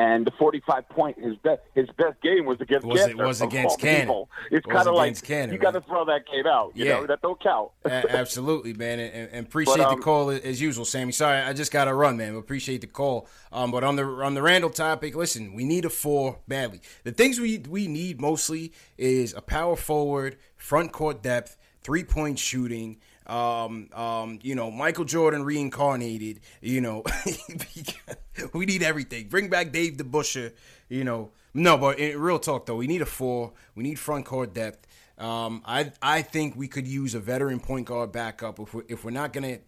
And the forty-five point his best his best game was against Was it- was against Kanter. people. It's kind of like Kanter, you got to throw that game out. You Yeah. know that don't count. A- *laughs* absolutely, man, and, and appreciate But, um, the call as usual, Sammy. Sorry, I just got to run, man. Appreciate the call. Um, but on the on the Randle topic, listen, we need a four badly. The things we we need mostly is a power forward, front court depth, three point shooting. Um, um, you know, Michael Jordan reincarnated. You know, *laughs* we need everything. Bring back Dave DeBusschere. You know, no, but in real talk though, we need a four. We need front court depth. Um, I I think we could use a veteran point guard backup if we're, if we're not gonna,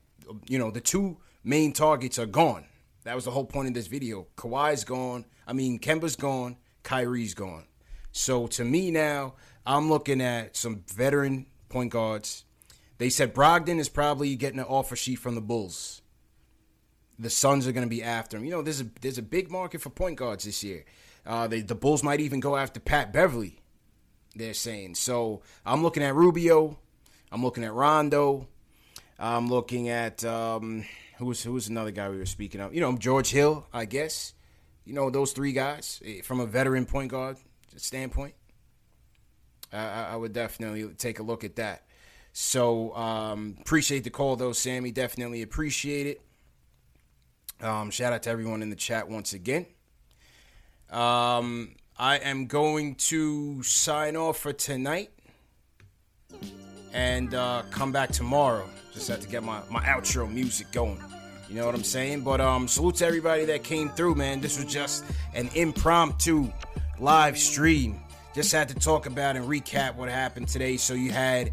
you know, the two main targets are gone. That was the whole point of this video. Kawhi's gone. I mean, Kemba's gone. Kyrie's gone. So to me now, I'm looking at some veteran point guards. They said Brogdon is probably getting an offer sheet from the Bulls. The Suns are going to be after him. You know, there's a there's a big market for point guards this year. Uh, they, the Bulls might even go after Pat Beverley. They're saying so. I'm looking at Rubio. I'm looking at Rondo. I'm looking at um, who was who was another guy we were speaking of. You know, George Hill, I guess. You know, those three guys eh, from a veteran point guard standpoint. I, I I would definitely take a look at that. So um, appreciate the call though, Sammy. Definitely appreciate it. Um, shout out to everyone in the chat once again. Um, I am going to sign off for tonight and uh, come back tomorrow. Just have to get my, my outro music going. You know what I'm saying? But um, salute to everybody that came through, man. This was just an impromptu live stream. Just had to talk about and recap what happened today. So you had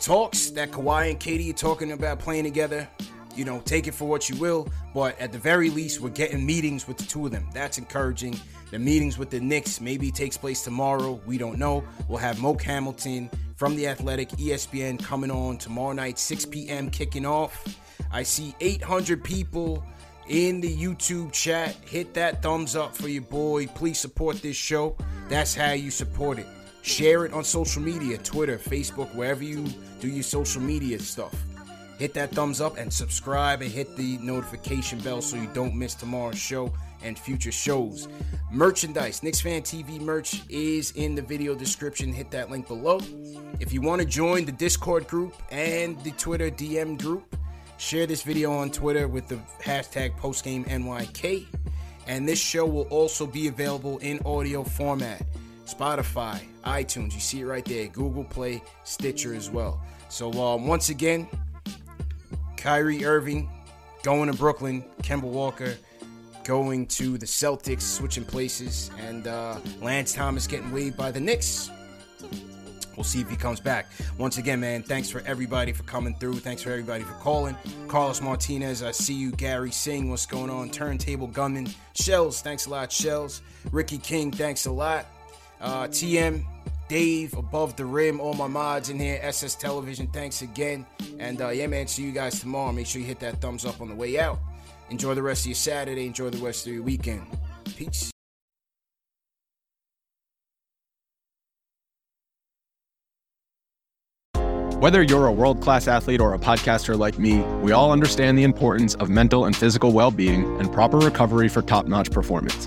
talks that Kawhi and KD are talking about playing together. You know, take it for what you will, but at the very least, we're getting meetings with the two of them. That's encouraging. The meetings with the Knicks maybe takes place tomorrow. We don't know. We'll have Moke Hamilton from the Athletic ESPN coming on tomorrow night, 6 p.m. kicking off. I see 800 people in the YouTube chat. Hit that thumbs up for your boy. Please support this show. That's how you support it. Share it on social media Twitter, Facebook, wherever you do your social media stuff. Hit that thumbs up and subscribe and hit the notification bell so you don't miss tomorrow's show and future shows. Merchandise, Knicks Fan TV merch is in the video description. Hit that link below. If you want to join the Discord group and the Twitter DM group, share this video on Twitter with the hashtag PostGameNYK. And this show will also be available in audio format. Spotify, iTunes, you see it right there. Google Play, Stitcher as well. So um, once again, Kyrie Irving going to Brooklyn, Kemba Walker going to the Celtics, switching places, and uh, Lance Thomas getting waived by the Knicks. We'll see if he comes back. Once again, man, thanks for everybody for coming through. Thanks for everybody for calling. Carlos Martinez, I see you. Gary Singh, what's going on? Turntable Gunman. Shells, thanks a lot, Shells. Ricky King, thanks a lot. Uh, TM, Dave, Above the Rim, all my mods in here, SS Television, thanks again. And uh, yeah, man, see you guys tomorrow. Make sure you hit that thumbs up on the way out. Enjoy the rest of your Saturday. Enjoy the rest of your weekend. Peace. Whether you're a world class athlete or a podcaster like me, we all understand the importance of mental and physical well being and proper recovery for top notch performance.